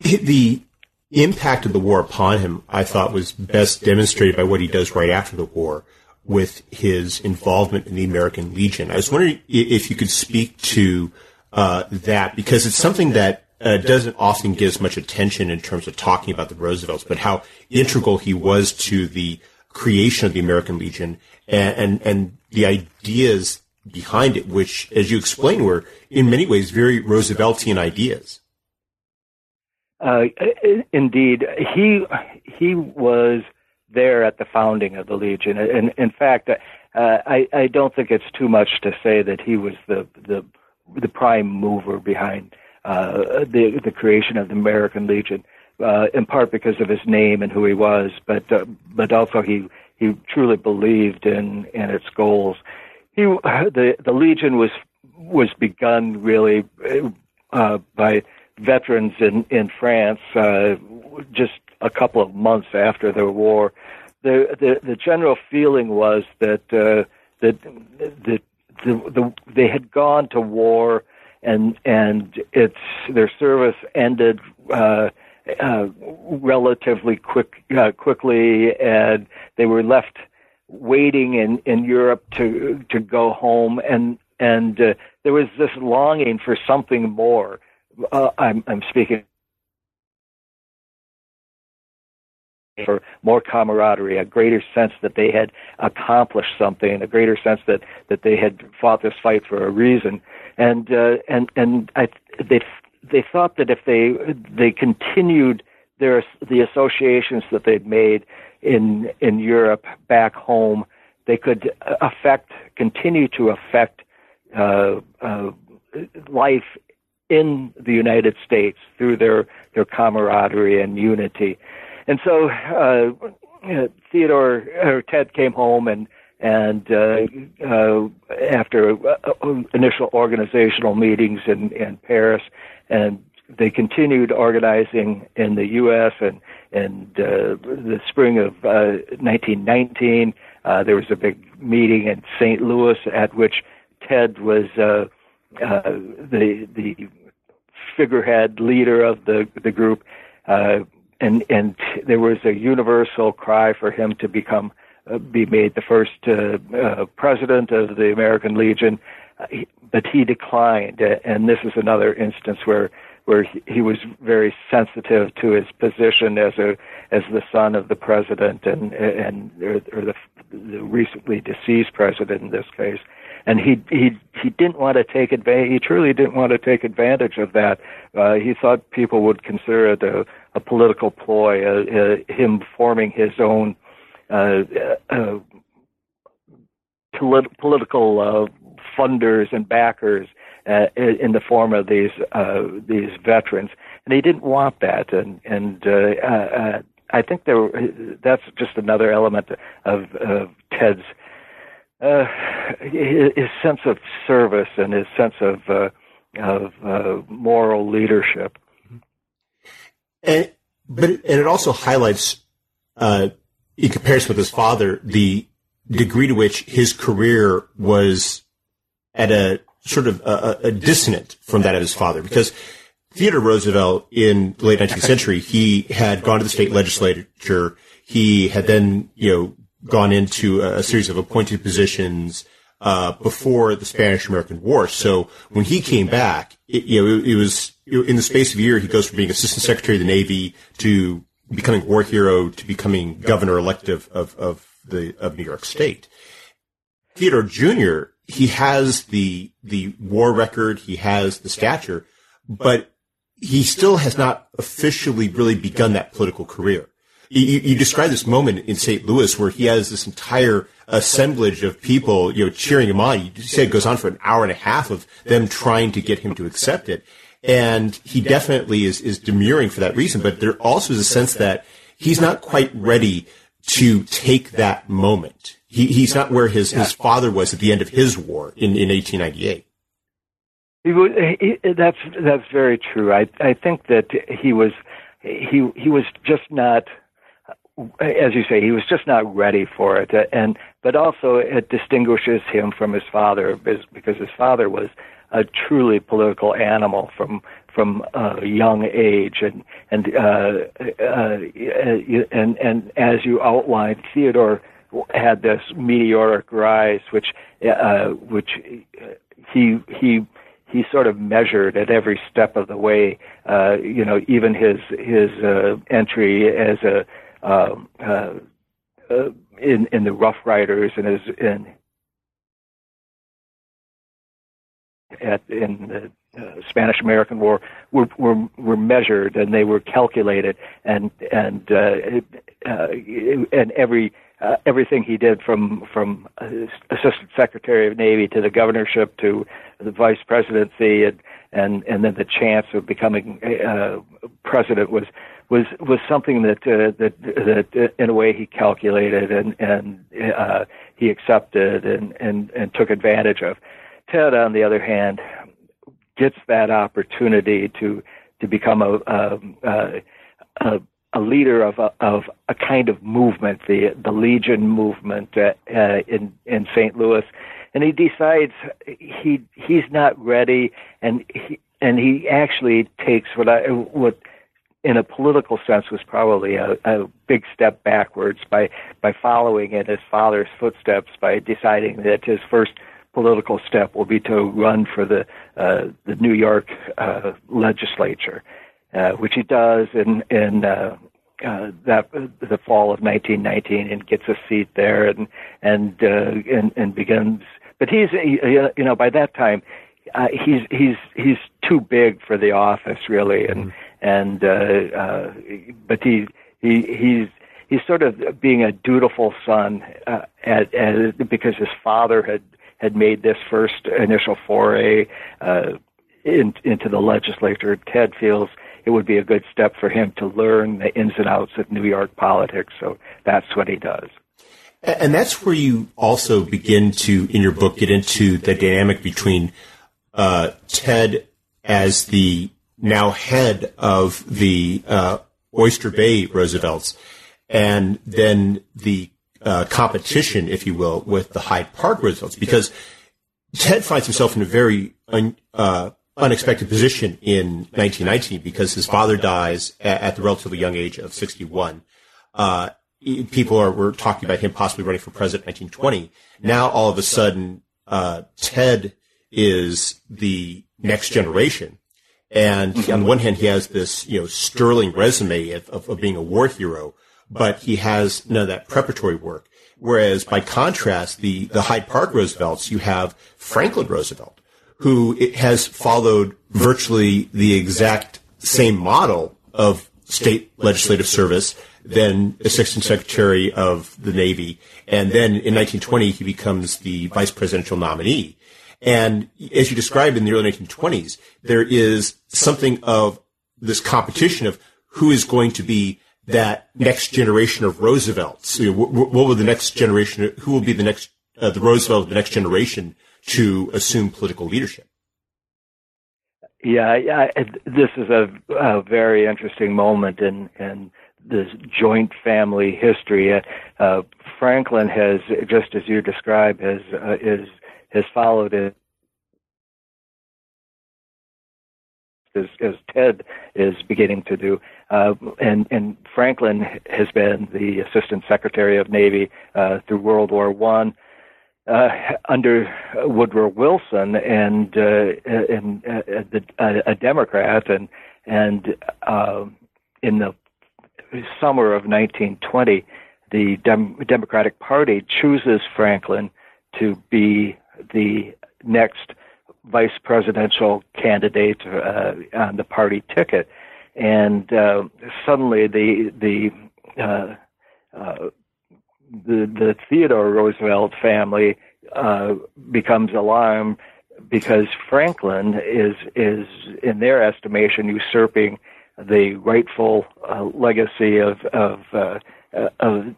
The impact of the war upon him, I thought, was best demonstrated by what he does right after the war with his involvement in the American Legion. I was wondering if you could speak to uh, that because it's something that uh, doesn't often get as much attention in terms of talking about the Roosevelts, but how integral he was to the creation of the American Legion and, and, and the ideas behind it, which, as you explained, were in many ways very Rooseveltian ideas. Uh, indeed, he he was there at the founding of the Legion. And in fact, uh, I, I don't think it's too much to say that he was the the the prime mover behind uh, the the creation of the American Legion, uh, in part because of his name and who he was, but uh, but also he he truly believed in in its goals. He the the Legion was was begun really uh, by veterans in in France uh, just a couple of months after the war. The the, the general feeling was that uh, that that the, the, they had gone to war and and its their service ended uh, uh, relatively quick uh, quickly, and they were left waiting in in Europe to to go home, and and uh, there was this longing for something more. Uh, I'm I'm speaking for more camaraderie, a greater sense that they had accomplished something, a greater sense that, that they had fought this fight for a reason, and uh, and and I, they they thought that if they they continued their the associations that they'd made in in Europe back home, they could affect continue to affect uh, uh, life in the United States through their their camaraderie and unity. And so uh, Theodore or Ted came home and and uh, uh, after uh, initial organizational meetings in, in Paris, and they continued organizing in the U.S. and and uh, the spring of uh, 1919, uh, there was a big meeting in St. Louis at which Ted was uh, uh, the the figurehead leader of the the group. Uh, and and there was a universal cry for him to become uh, be made the first uh, uh, president of the American Legion, but he declined. And this is another instance where where he, he was very sensitive to his position as a as the son of the president and and or, or the the recently deceased president in this case and he he he didn't want to take advantage. He truly didn't want to take advantage of that. Uh, he thought people would consider it a, a political ploy, uh, uh, him forming his own uh, uh, polit- political uh, funders and backers uh, in the form of these uh, these veterans, and he didn't want that. And and uh, uh, I think there that's just another element of, of Ted's uh, his sense of service and his sense of uh, of uh, moral leadership. And but it, and it also highlights, uh, in comparison with his father, the degree to which his career was at a sort of a, a dissonant from that of his father, because Theodore Roosevelt in the late 19th century, he had gone to the state legislature. He had then, you know, gone into a series of appointed positions uh, before the Spanish American War. So when he came back, it, you know, it, it was in the space of a year, he goes from being Assistant Secretary of the Navy to becoming war hero to becoming governor elective of, of the of New York State. Theodore Jr. He has the the war record, he has the stature, but he still has not officially really begun that political career you, you describe this moment in St. Louis where he has this entire assemblage of people, you know, cheering him on. You say it goes on for an hour and a half of them trying to get him to accept it. And he definitely is, is demurring for that reason, but there also is a sense that he's not quite ready to take that moment. He, he's not where his, his father was at the end of his war in, in 1898. He, he, that's that's very true. I I think that he was he he was just not as you say, he was just not ready for it, and but also it distinguishes him from his father because his father was a truly political animal from from a young age, and and uh, uh, and and as you outlined, Theodore had this meteoric rise, which uh, which he he he sort of measured at every step of the way. Uh, you know, even his his uh, entry as a um, uh, uh, in in the Rough Riders and as in at in the uh, Spanish American War were, were were measured and they were calculated and and uh, uh, and every uh, everything he did from from assistant secretary of navy to the governorship to the vice presidency and and and then the chance of becoming uh, president was was was something that uh, that that uh, in a way he calculated and and uh, he accepted and and and took advantage of. Ted, on the other hand, gets that opportunity to to become a a, a, a leader of a, of a kind of movement, the the Legion movement uh, uh, in in St. Louis, and he decides he he's not ready, and he and he actually takes what I what in a political sense was probably a, a big step backwards by by following in his father's footsteps by deciding that his first political step will be to run for the uh, the New York uh, legislature, uh, which he does in in uh, uh, that the fall of 1919 and gets a seat there and and uh, and, and begins. But he's you know by that time uh, he's he's he's too big for the office really and. Mm-hmm and uh, uh, but he he he's he's sort of being a dutiful son uh, at, at, because his father had had made this first initial foray uh, in, into the legislature. Ted feels it would be a good step for him to learn the ins and outs of New York politics, so that's what he does. And that's where you also begin to, in your book, get into the dynamic between uh, Ted as the now head of the uh, Oyster Bay Roosevelts, and then the uh, competition, if you will, with the Hyde Park Roosevelts, because Ted finds himself in a very un, uh, unexpected position in 1919 because his father dies at, at the relatively young age of 61. Uh, people are were talking about him possibly running for president in 1920. Now all of a sudden, uh, Ted is the next generation and on the one hand, he has this, you know, sterling resume of, of, of being a war hero, but he has none of that preparatory work. Whereas by contrast, the, the Hyde Park Roosevelts, you have Franklin Roosevelt, who has followed virtually the exact same model of state legislative service, then assistant secretary of the Navy. And then in 1920, he becomes the vice presidential nominee. And as you described in the early 1920s, there is something of this competition of who is going to be that next generation of Roosevelts. What, will the next generation, who will be the next, uh, the Roosevelt of the next generation to assume political leadership? Yeah, yeah this is a, a very interesting moment in, in this joint family history. Uh, uh, Franklin has, just as you describe, has uh, is has followed it as, as Ted is beginning to do. Uh, and, and Franklin has been the Assistant Secretary of Navy uh, through World War One. Uh, under Woodrow Wilson and uh, and uh, the, uh, a Democrat and and uh, in the summer of 1920, the Dem- Democratic Party chooses Franklin to be the next vice presidential candidate uh, on the party ticket, and uh, suddenly the the the the Theodore Roosevelt family uh, becomes alarmed because Franklin is is in their estimation usurping the rightful uh, legacy of of uh, of,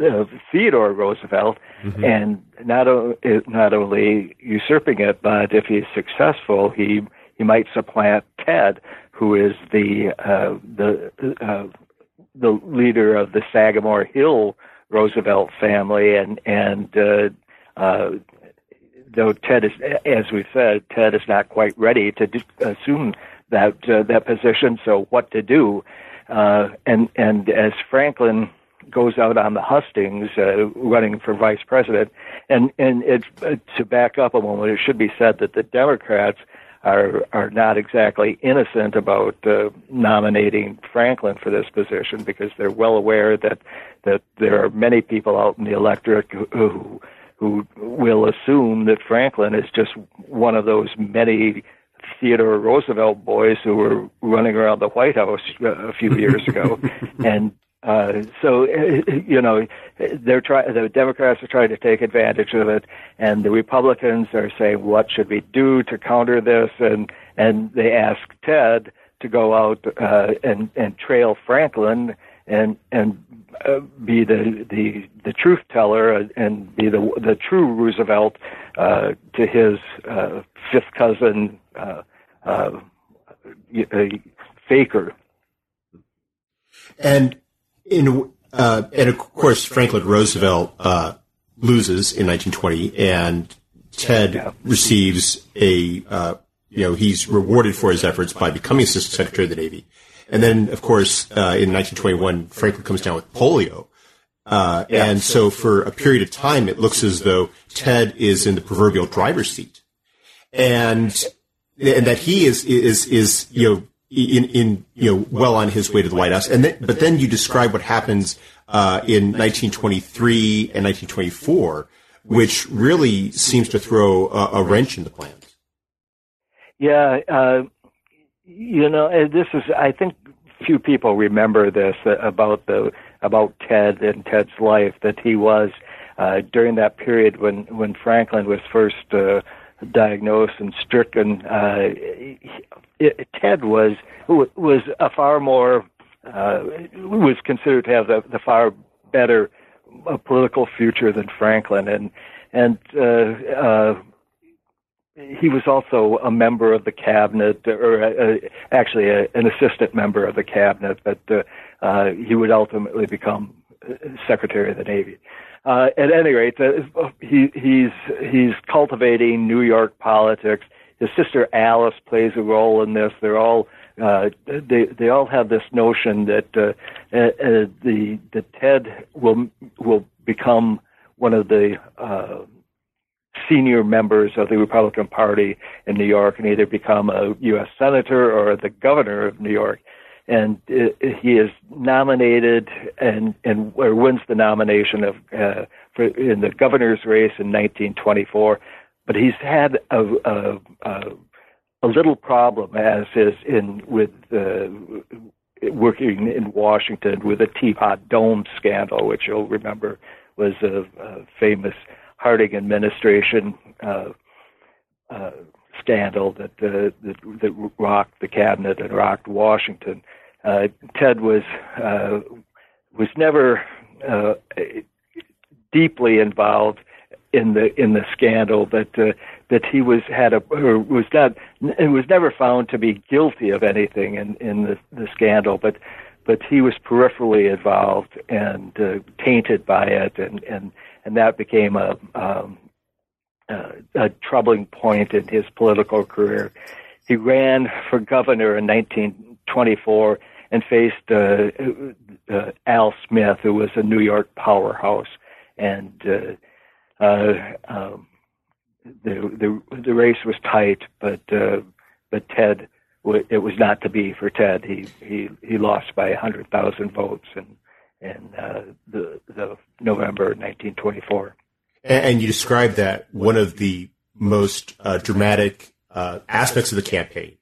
of Theodore Roosevelt, mm-hmm. and not o- not only usurping it, but if he's successful, he he might supplant Ted, who is the uh, the uh, the leader of the Sagamore Hill Roosevelt family, and and uh, uh, though Ted is, as we said, Ted is not quite ready to do, assume that uh, that position. So what to do? Uh, and and as Franklin goes out on the hustings, uh, running for vice president. And and it's uh, to back up a moment. It should be said that the Democrats are are not exactly innocent about uh, nominating Franklin for this position because they're well aware that that there are many people out in the electorate who, who who will assume that Franklin is just one of those many Theodore Roosevelt boys who were running around the White House uh, a few years ago, and Uh, so you know they're trying. The Democrats are trying to take advantage of it, and the Republicans are saying, "What should we do to counter this?" And and they ask Ted to go out uh, and and trail Franklin and and uh, be the the the truth teller and be the the true Roosevelt uh, to his uh, fifth cousin uh, uh, faker. And in uh, and of course Franklin Roosevelt uh, loses in 1920, and Ted yeah. receives a uh, you know he's rewarded for his efforts by becoming Assistant Secretary of the Navy. And then, of course, uh, in 1921, Franklin comes down with polio. Uh. And so for a period of time, it looks as though Ted is in the proverbial driver's seat. And, and that he is, is, is, you know, in, in, you know, well on his way to the White House. And then, but then you describe what happens, uh, in 1923 and 1924, which really seems to throw a, a wrench in the plans. Yeah, uh, you know, this is I think few people remember this uh, about the about Ted and Ted's life that he was uh, during that period when when Franklin was first uh, diagnosed and stricken. Uh, it, Ted was was a far more uh, was considered to have the, the far better uh, political future than Franklin, and and uh, uh, he was also a member of the cabinet, or uh, actually a, an assistant member of the cabinet, but uh, uh, he would ultimately become uh, Secretary of the Navy. Uh, at any rate, uh, he, he's he's cultivating New York politics. His sister Alice plays a role in this. They're all uh, they they all have this notion that uh, uh, the the Ted will will become one of the uh, senior members of the Republican Party in New York and either become a U.S. senator or the governor of New York. And he is nominated and and or wins the nomination of uh, for in the governor's race in 1924. But he's had a, a, a, a little problem as is in with uh, working in Washington with the Teapot Dome scandal, which you'll remember was a, a famous Harding administration uh, uh, scandal that, uh, that that rocked the cabinet and rocked Washington. Uh, Ted was uh, was never uh, deeply involved in the in the scandal, but uh, that he was had a was not it was never found to be guilty of anything in in the, the scandal, but but he was peripherally involved and uh, tainted by it, and and and that became a, um, a, a troubling point in his political career. He ran for governor in 1924 and faced uh, uh, Al Smith, who was a New York powerhouse, and uh, uh, um, the the the race was tight, but uh, but Ted it was not to be for Ted. He he he lost by a hundred thousand votes, in uh, the, the November 1924. And you described that one of the most uh, dramatic uh, aspects of the campaign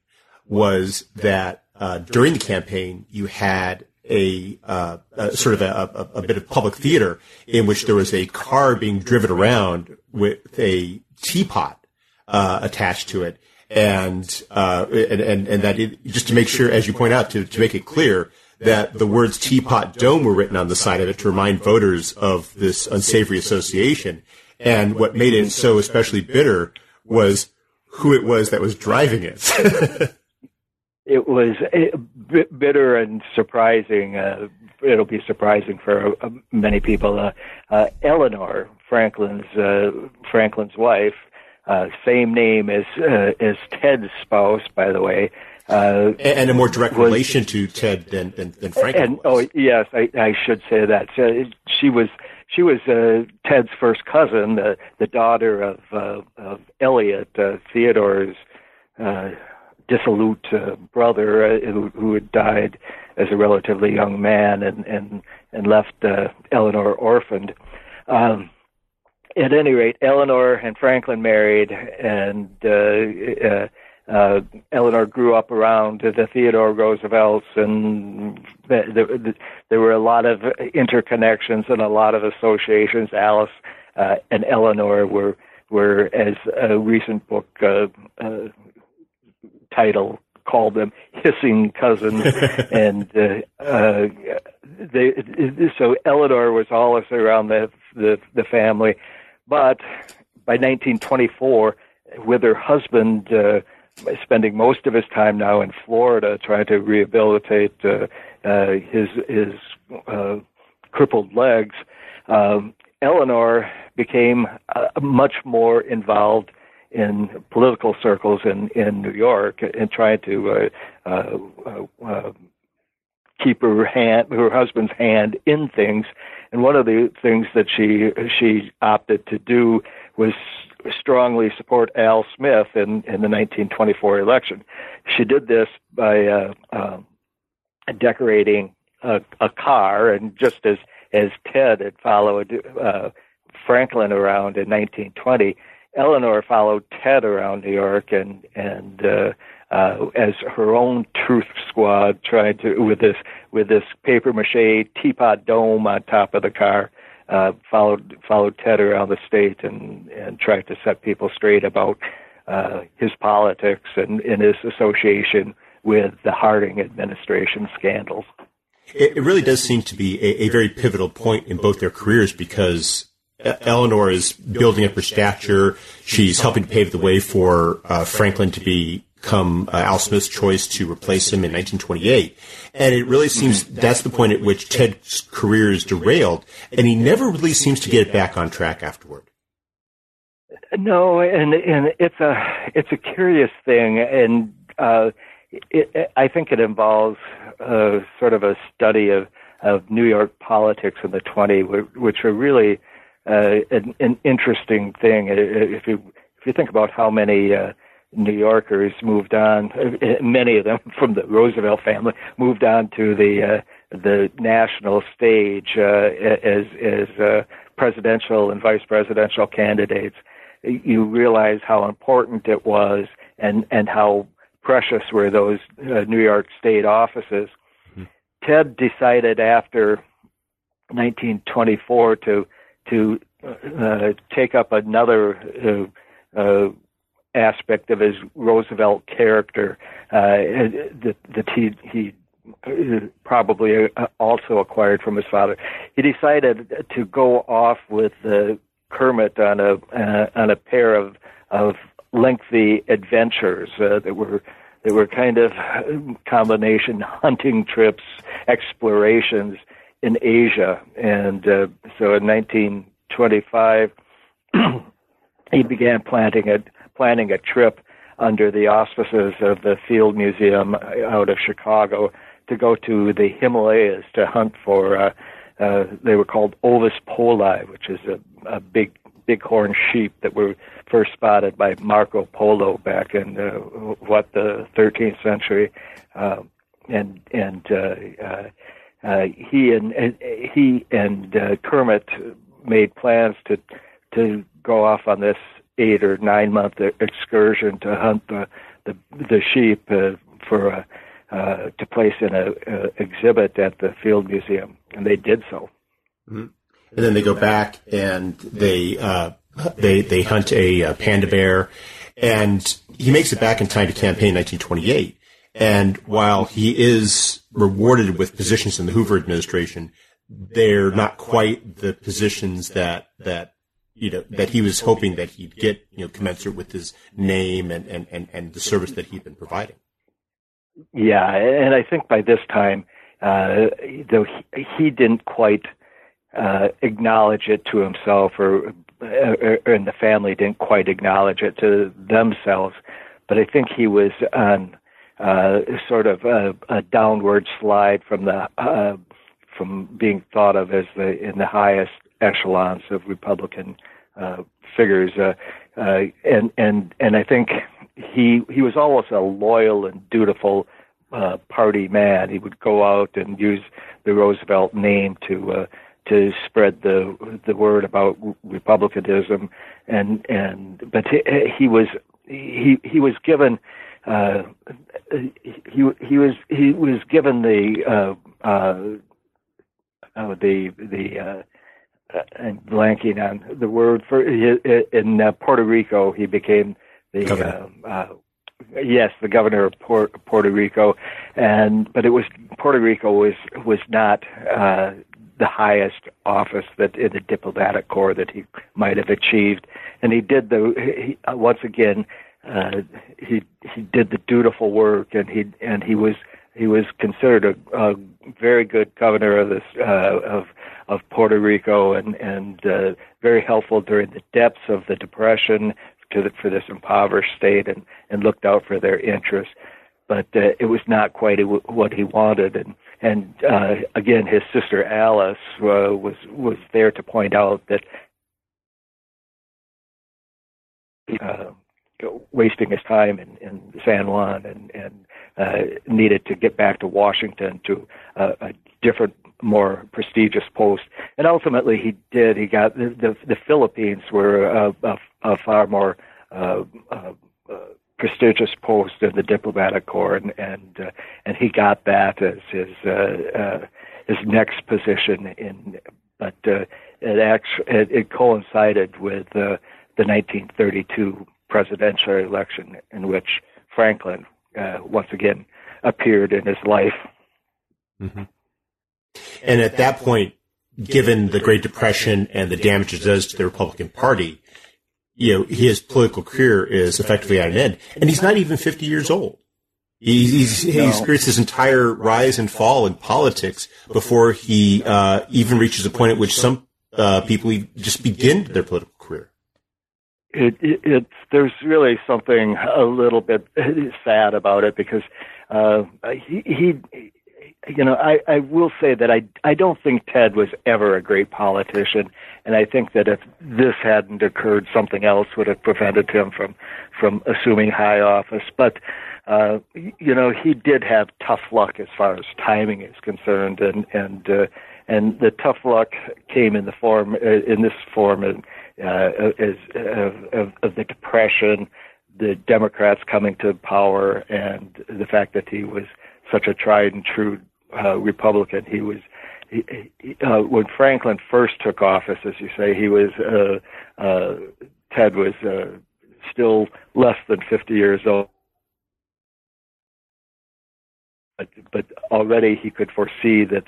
was that uh, during the campaign you had a, uh, a sort of a, a, a, bit of public theater in which there was a car being driven around with a teapot uh, attached to it, and, and and and that it, just to make sure, as you point out, to to make it clear that the words Teapot Dome were written on the side of it to remind voters of this unsavory association. And what made it so especially bitter was who it was that was driving it. it was bitter and surprising. Uh, it'll be surprising for uh, many people. Uh, uh, Eleanor Franklin's uh, Franklin's wife, uh, same name as as Ted's spouse, by the way, uh, and a more direct was, relation to Ted than than, than Franklin. And, oh yes, I, I should say that uh, she was she was uh, Ted's first cousin, uh, the daughter of uh, of Elliot, uh, Theodore's uh, dissolute uh, brother, uh, who, who had died as a relatively young man and and and left uh, Eleanor orphaned. Um, at any rate, Eleanor and Franklin married, and uh, Eleanor grew up around the Theodore Roosevelts and there, there were a lot of interconnections and a lot of associations. Alice uh, and Eleanor were were, as a recent book uh, uh, title called them, hissing cousins, and uh, uh, they. So Eleanor was always around the the, the family, but by 1924, with her husband uh, spending most of his time now in Florida trying to rehabilitate uh, uh, his his uh, crippled legs, um, Eleanor became uh, much more involved in political circles in in New York and trying to uh, uh, uh, keep her hand her husband's hand in things. And one of the things that she she opted to do was strongly support Al Smith in, in the 1924 election. She did this by uh, uh, decorating a, a car, and just as as Ted had followed uh, Franklin around in 1920, Eleanor followed Ted around New York and and uh, uh, as her own truth squad tried to with this with this paper mache teapot dome on top of the car uh, followed followed Ted around the state and and tried to set people straight about uh, his politics and, and his association with the Harding administration scandals. It, it really does seem to be a, a, very pivotal point in both their careers because Eleanor is building up her stature. She's helping to pave the way for uh, Franklin to become uh, Al Smith's choice to replace him in 1928. And it really seems that's the point at which Ted's career is derailed, and he never really seems to get it back on track afterward. No, and and it's a it's a curious thing, and uh, it, I think it involves uh, sort of a study of of New York politics in the 20s, which are really uh, an, an interesting thing. If you if you think about how many uh, New Yorkers moved on, uh, many of them from the Roosevelt family moved on to the uh, the national stage uh, as as uh, presidential and vice presidential candidates. You realize how important it was, and and how precious were those uh, New York State offices. Mm-hmm. Ted decided after 1924 to to uh, take up another uh, uh, aspect of his Roosevelt character uh, that, that he he probably uh, also acquired from his father. He decided to go off with uh, Kermit on a uh, on a pair of of lengthy adventures uh, that were that were kind of combination hunting trips, explorations in Asia, and uh, so in 1925 he began planting a planning a trip under the auspices of the Field Museum out of Chicago to go to the Himalayas to hunt for. Uh, uh, they were called Ovis poli, which is a, a big bighorn sheep that were first spotted by Marco Polo back in uh, what the 13th century, uh, and and uh, uh, uh, he and, and he and uh, Kermit made plans to to go off on this eight or nine month excursion to hunt the the, the sheep uh, for a, uh, to place in a, a, exhibit at the Field Museum, and they did so. Mm-hmm. And then they go back and they uh, they they hunt a, a panda bear, and he makes it back in time to campaign 1928. And while he is rewarded with positions in the Hoover administration, they're not quite the positions that, that, you know, that he was hoping that he'd get, you know, commensurate with his name and, and, and, and the service that he'd been providing. Yeah, and I think by this time, uh, though he, he didn't quite uh, acknowledge it to himself, or, or, or, and the family didn't quite acknowledge it to themselves, but I think he was on uh, sort of a, a, downward slide from the uh, from being thought of as the in the highest echelons of Republican uh, figures, uh, uh, and and and I think he he was always a loyal and dutiful uh, party man. He would go out and use the Roosevelt name to to spread the the word about republicanism, and and but he, he was he he was given uh, he he was he was given the uh, uh, oh, the the uh, uh, and blanking on the word for in uh, Puerto Rico. He became the uh, uh, yes, the governor of Port, Puerto Rico, and but it was Puerto Rico was was not uh, the highest office that in the diplomatic corps that he might have achieved, and he did the he, uh, once again uh, he he did the dutiful work, and he and he was he was considered a, a very good governor of this uh, of of Puerto Rico, and and uh, very helpful during the depths of the depression to the, for this impoverished state, and and looked out for their interests. But uh, it was not quite what he wanted, and and uh, again, his sister Alice uh, was was there to point out that. Uh, wasting his time in, in San Juan and, and needed to get back to Washington to uh, a different, more prestigious post. And ultimately, he did. He got the the, the Philippines were a, a, a far more uh, uh, uh, prestigious post in the diplomatic corps, and and uh, and he got that as his uh, uh, his next position in. But uh, it actually it, it coincided with uh, the 1932 presidential election in which Franklin uh, once again appeared in his life. Mm-hmm. And at that point, given the Great Depression and the damage it does to the Republican Party, you know, his political career is effectively at an end. And he's not even 50 years old. He's, he's, he experienced his entire rise and fall in politics before he uh, even reaches a point at which some uh, people just begin their political it, it, it's there's really something a little bit sad about it because uh, he, he you know I, I will say that I I don't think Ted was ever a great politician and I think that if this hadn't occurred something else would have prevented him from from assuming high office. But uh, you know he did have tough luck as far as timing is concerned and and uh, and the tough luck came in the form uh, in this form and uh, of, of, of the depression, the Democrats coming to power, and the fact that he was such a tried and true uh, Republican. He was he, he, uh, when Franklin first took office, as you say, he was uh, uh, Ted was uh, still less than 50 years old. But, but already he could foresee that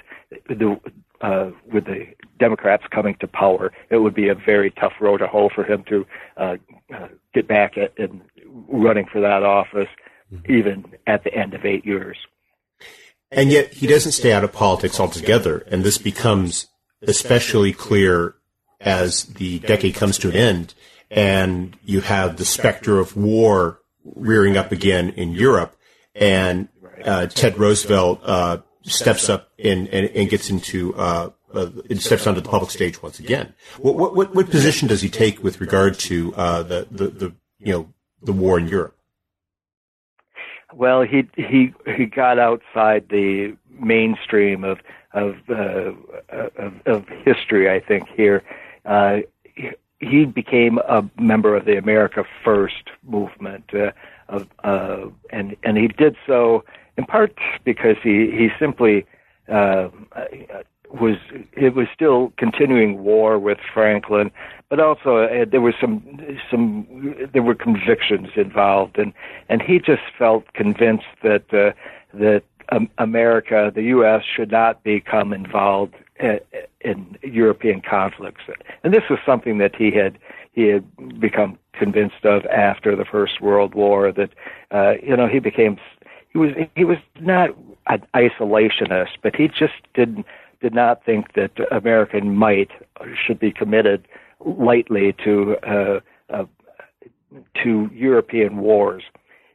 the uh, with the Democrats coming to power, it would be a very tough road to hoe for him to uh, uh, get back at, and running for that office, mm-hmm. even at the end of eight years. And yet, he doesn't stay out of politics altogether, and this becomes especially clear as the decade comes to an end, and you have the specter of war rearing up again in Europe, and uh, Ted Roosevelt uh, steps up and, and, and gets into uh, uh, steps onto the public stage once again. What, what, what position does he take with regard to uh, the, the, the you know the war in Europe? Well, he he he got outside the mainstream of of uh, of, of history. I think here. He became a member of the America First movement, uh, uh, and and he did so in part because he he simply uh, was it was still continuing war with Franklin, but also uh, there was some some there were convictions involved, and and he just felt convinced that uh, that um, America, the U.S., should not become involved in, uh, in European conflicts, and this was something that he had he had become convinced of after the First World War. That uh, you know he became he was he was not an isolationist, but he just didn't did not think that American might should be committed lightly to uh, uh, to European wars.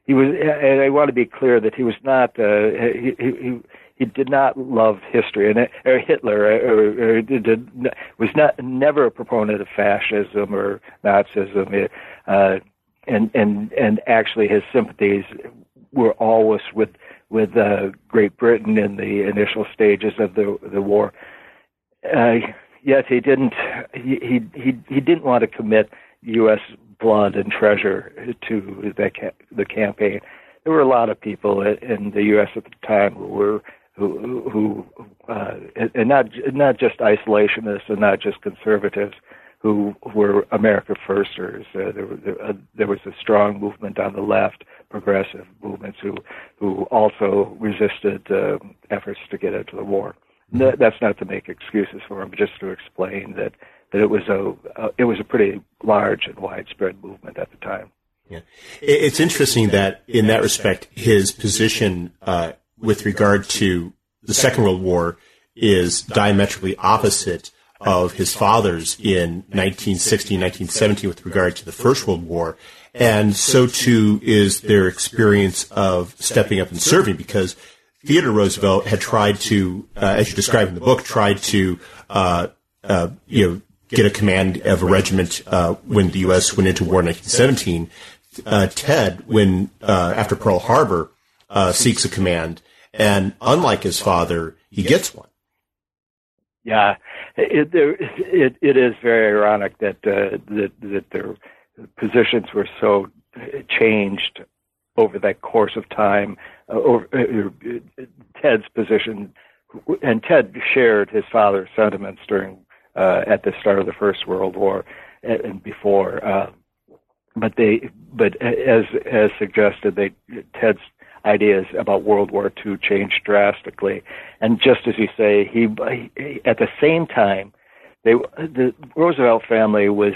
He was, and I want to be clear that he was not. Uh, he, he, he did not love history, and or Hitler or, or did, was not never a proponent of fascism or Nazism, uh, and and and actually his sympathies were always with with uh, Great Britain in the initial stages of the the war. Uh, yet he didn't he, he he he didn't want to commit U.S. blood and treasure to the the campaign. there were a lot of people in the U.S. at the time who were who who uh, and not not just isolationists and not just conservatives who were America firsters. Uh, there, there, uh, there was a strong movement on the left, progressive movements who who also resisted uh, efforts to get into the war. No, that's not to make excuses for them, but just to explain that that it was a uh, it was a pretty large and widespread movement at the time. Yeah, it's interesting that in that respect, his position uh, with regard to the Second World War is diametrically opposite of his father's in 1916, 1917 with regard to the First World War. And so too is their experience of stepping up and serving because Theodore Roosevelt had tried to, uh, as you describe in the book, tried to, uh, uh, you know, get a command of a regiment uh, when the U.S. went into war in 1917. Uh, Ted, when uh, after Pearl Harbor, seeks a command, and unlike his father, he gets one. Yeah, it it, it is very ironic that that that their positions were so changed over that course of time. Uh, over, uh, Ted's position, and Ted shared his father's sentiments during uh, at the start of the First World War and, and before. Uh, but they, but as as suggested, they Ted's ideas about World War II changed drastically, and just as you say, he, at the same time, they the Roosevelt family was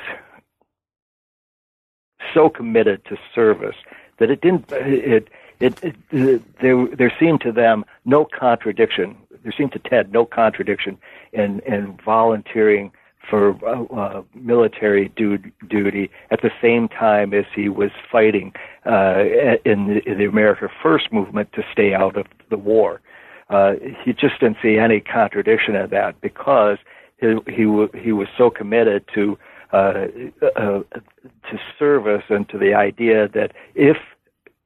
so committed to service that it didn't it it, it, it there there seemed to them no contradiction. There seemed to Ted no contradiction in in volunteering for uh, uh, military du- duty at the same time as he was fighting uh, in, the, in the America First movement to stay out of the war. Uh, he just didn't see any contradiction in that because he he, w- he was so committed to uh, uh, to service and to the idea that if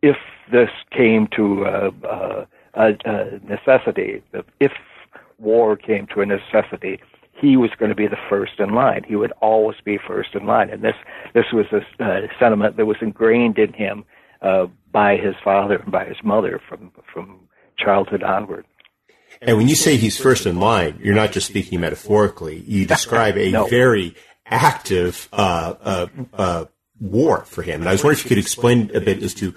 if this came to uh, uh, a, a necessity, if war came to a necessity, he was going to be the first in line. He would always be first in line, and this this was a uh, sentiment that was ingrained in him uh, by his father and by his mother from from childhood onward. And when you say he's first in line, you're not just speaking metaphorically. You describe a no. very active uh, uh, uh, war for him. And I was wondering if you could explain a bit as to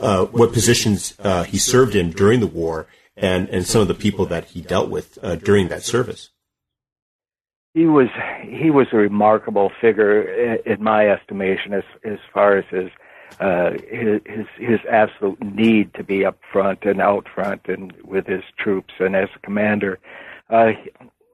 uh, what positions uh, he served in during the war and, and some of the people that he dealt with uh, during that service. He was he was a remarkable figure in my estimation as as far as his uh, his, his absolute need to be up front and out front and with his troops and as a commander. Uh,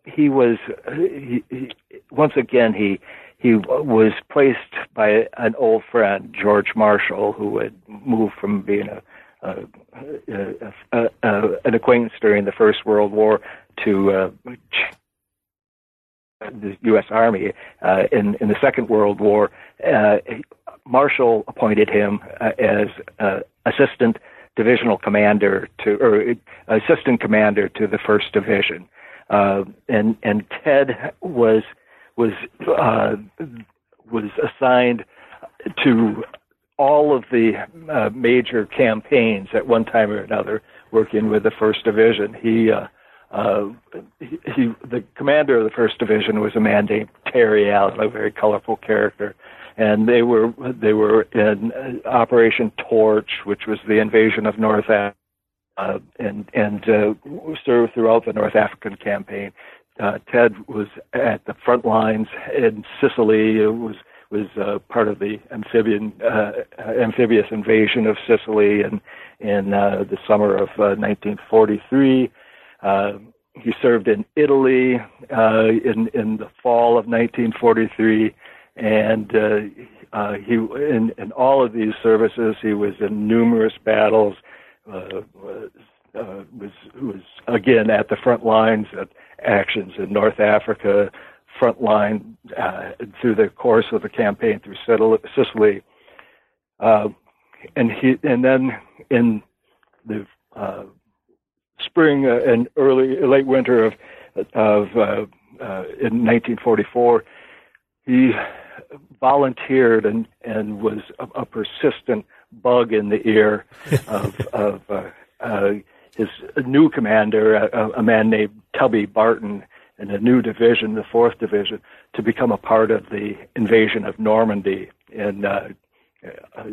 he, he was he, he, once again he he was placed by an old friend, George Marshall, who had moved from being a, a, a, a an acquaintance during the First World War to uh, the U.S. Army uh, in in the Second World War. Uh, Marshall appointed him uh, as uh, assistant divisional commander to or assistant commander to the First Division, uh, and and Ted was was uh, was assigned to all of the uh, major campaigns at one time or another, working with the First Division. He, uh, he, the commander of the First Division was a man named Terry Allen, a very colorful character, and they were they were in uh, Operation Torch, which was the invasion of North Africa. Uh, and and uh, served throughout the North African campaign uh, Ted was at the front lines in Sicily. It was was uh, part of the amphibian uh, amphibious invasion of Sicily in in uh, the summer of uh, 1943. Uh, he served in Italy uh, in in the fall of 1943, and uh, he in in all of these services he was in numerous battles. Uh, was was again at the front lines at actions in North Africa, front line uh, through the course of the campaign through Sicily, uh, and he and then in the uh, spring uh, and early late winter of of uh, uh, in 1944, he volunteered and and was a, a persistent bug in the ear of, of uh, uh, his new commander, a, a man named Tubby Barton, in a new division, the fourth division, to become a part of the invasion of Normandy in uh,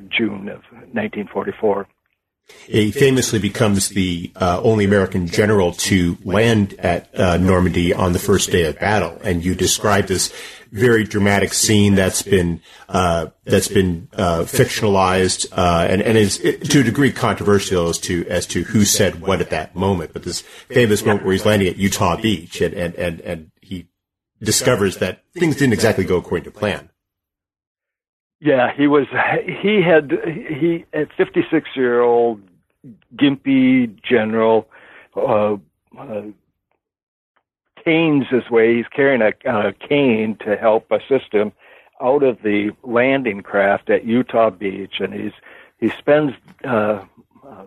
June of 1944. He famously becomes the uh, only American general to land at uh, Normandy on the first day of battle, and you describe this very dramatic scene that's been uh, that's been uh, fictionalized uh, and and is to a degree controversial as to as to who said what at that moment. But this famous moment where he's landing at Utah Beach and and and, and he discovers that things didn't exactly go according to plan. Yeah, he was. He had he a 56 year old gimpy general. Uh, uh, canes his way. He's carrying a, a cane to help assist him out of the landing craft at Utah Beach, and he's he spends uh, uh,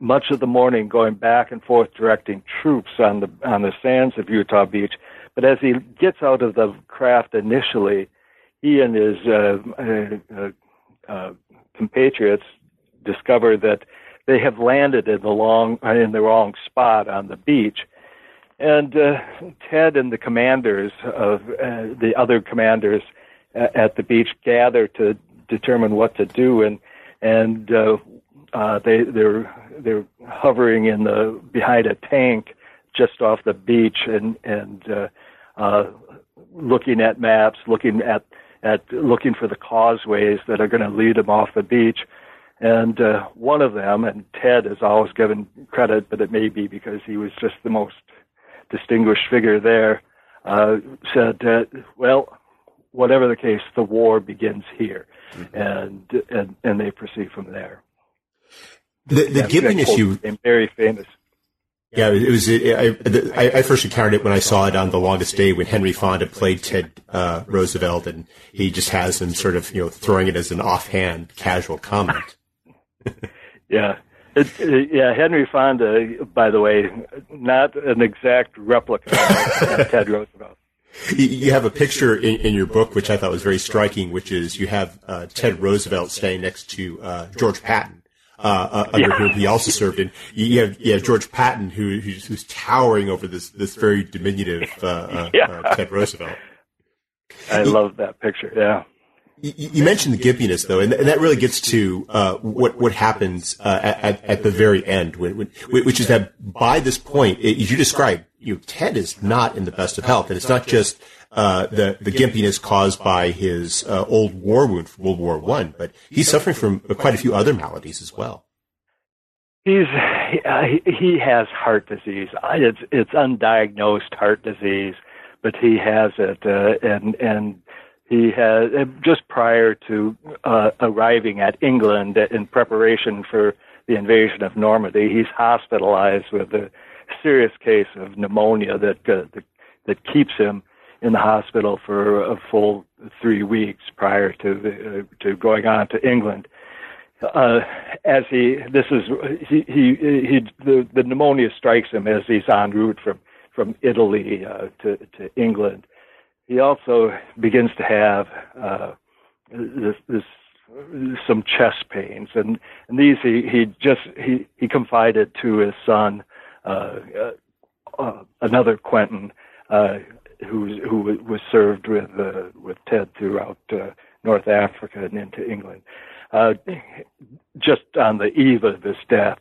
much of the morning going back and forth directing troops on the on the sands of Utah Beach. But as he gets out of the craft initially, he and his uh, uh, uh, compatriots discover that they have landed in the long in the wrong spot on the beach. And uh, Ted and the commanders of uh, the other commanders at the beach gather to determine what to do, and and uh, uh, they they're they're hovering in the behind a tank just off the beach and and uh, uh, looking at maps, looking at at looking for the causeways that are going to lead them off the beach. And uh, one of them, and Ted is always given credit, but it may be because he was just the most distinguished figure there, uh, said, uh, "Well, whatever the case, the war begins here," mm-hmm. and, and and they proceed from there. The, the giving issue, very famous. Yeah, it was. It, I, I, first encountered it when I saw it on The Longest Day when Henry Fonda played Ted uh, Roosevelt, and he just has him sort of, you know, throwing it as an offhand, casual comment. yeah, it, it, yeah. Henry Fonda, by the way, not an exact replica of Ted Roosevelt. You have a picture in, in, your book, which I thought was very striking, which is you have uh, Ted Roosevelt standing next to uh, George Patton uh, uh, under yeah. whom he also served. And you have, you have George Patton, who, who's, who's towering over this this very diminutive uh, uh yeah. Uh, Ted Roosevelt. I love that picture. Yeah. You, mentioned the gimpiness, though, and, that really gets to uh, what what happens at, at the very end, when, when, which is that by this point, as you described, you know, Ted is not in the best of health, and it's not just uh, the the gimpiness caused by his uh, old war wound from World War One, but he's suffering from quite a few other maladies as well. He's uh, he has heart disease. It's it's undiagnosed heart disease, but he has it, uh, and and he has just prior to uh, arriving at England in preparation for the invasion of Normandy, he's hospitalized with a serious case of pneumonia that that, that keeps him in the hospital for a full three weeks prior to uh, to going on to England. Uh, as he, this is he he, he the, the pneumonia strikes him as he's en route from from Italy uh, to to England. He also begins to have uh, this, this some chest pains, and and these he he just he he confided to his son, uh, uh another Quentin, uh, who who was served with uh, with Ted throughout uh, North Africa and into England. Uh, just on the eve of his death,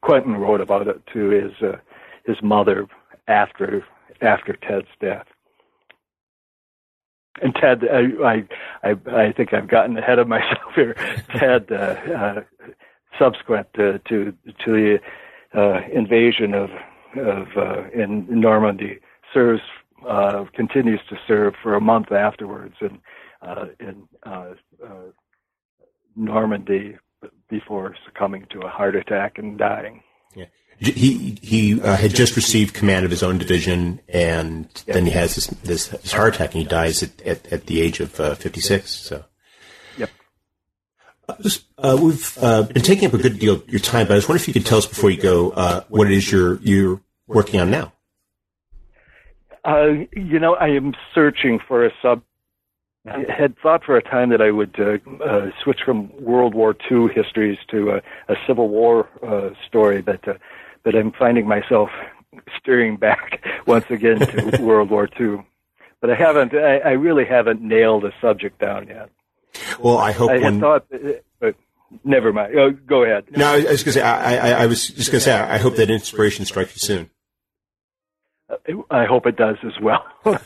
Quentin wrote about it to his uh, his mother after after Ted's death. And Ted, I I I think I've gotten ahead of myself here. Ted, uh, uh, subsequent to to, to the uh, invasion of of in Normandy, serves uh, continues to serve for a month afterwards in uh, in uh, uh, Normandy before succumbing to a heart attack and dying. Yeah. He he uh, had just received command of his own division, and yep. then he has this, this, this heart attack, and he dies at, at, at the age of uh, 56. So, yep. Uh, we've uh, been taking up a good deal of your time, but I was wondering if you could tell us before you go uh, what it is you're you're working on now. Uh, you know, I am searching for a sub I had thought for a time that I would uh, uh, switch from World War II histories to a, a Civil War uh, story, but uh, but I'm finding myself steering back once again to World War II. But I haven't. I, I really haven't nailed a subject down yet. Well, I hope I had when. thought, but never mind. Oh, go ahead. no, I was going to say. I, I, I was just going to say. I hope that inspiration strikes you soon. I hope it does as well.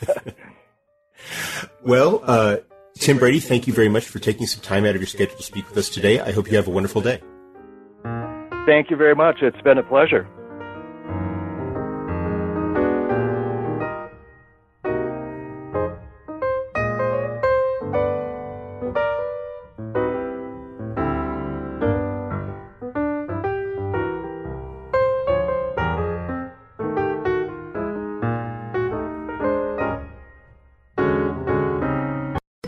Well, uh, Tim Brady, thank you very much for taking some time out of your schedule to speak with us today. I hope you have a wonderful day. Thank you very much. It's been a pleasure.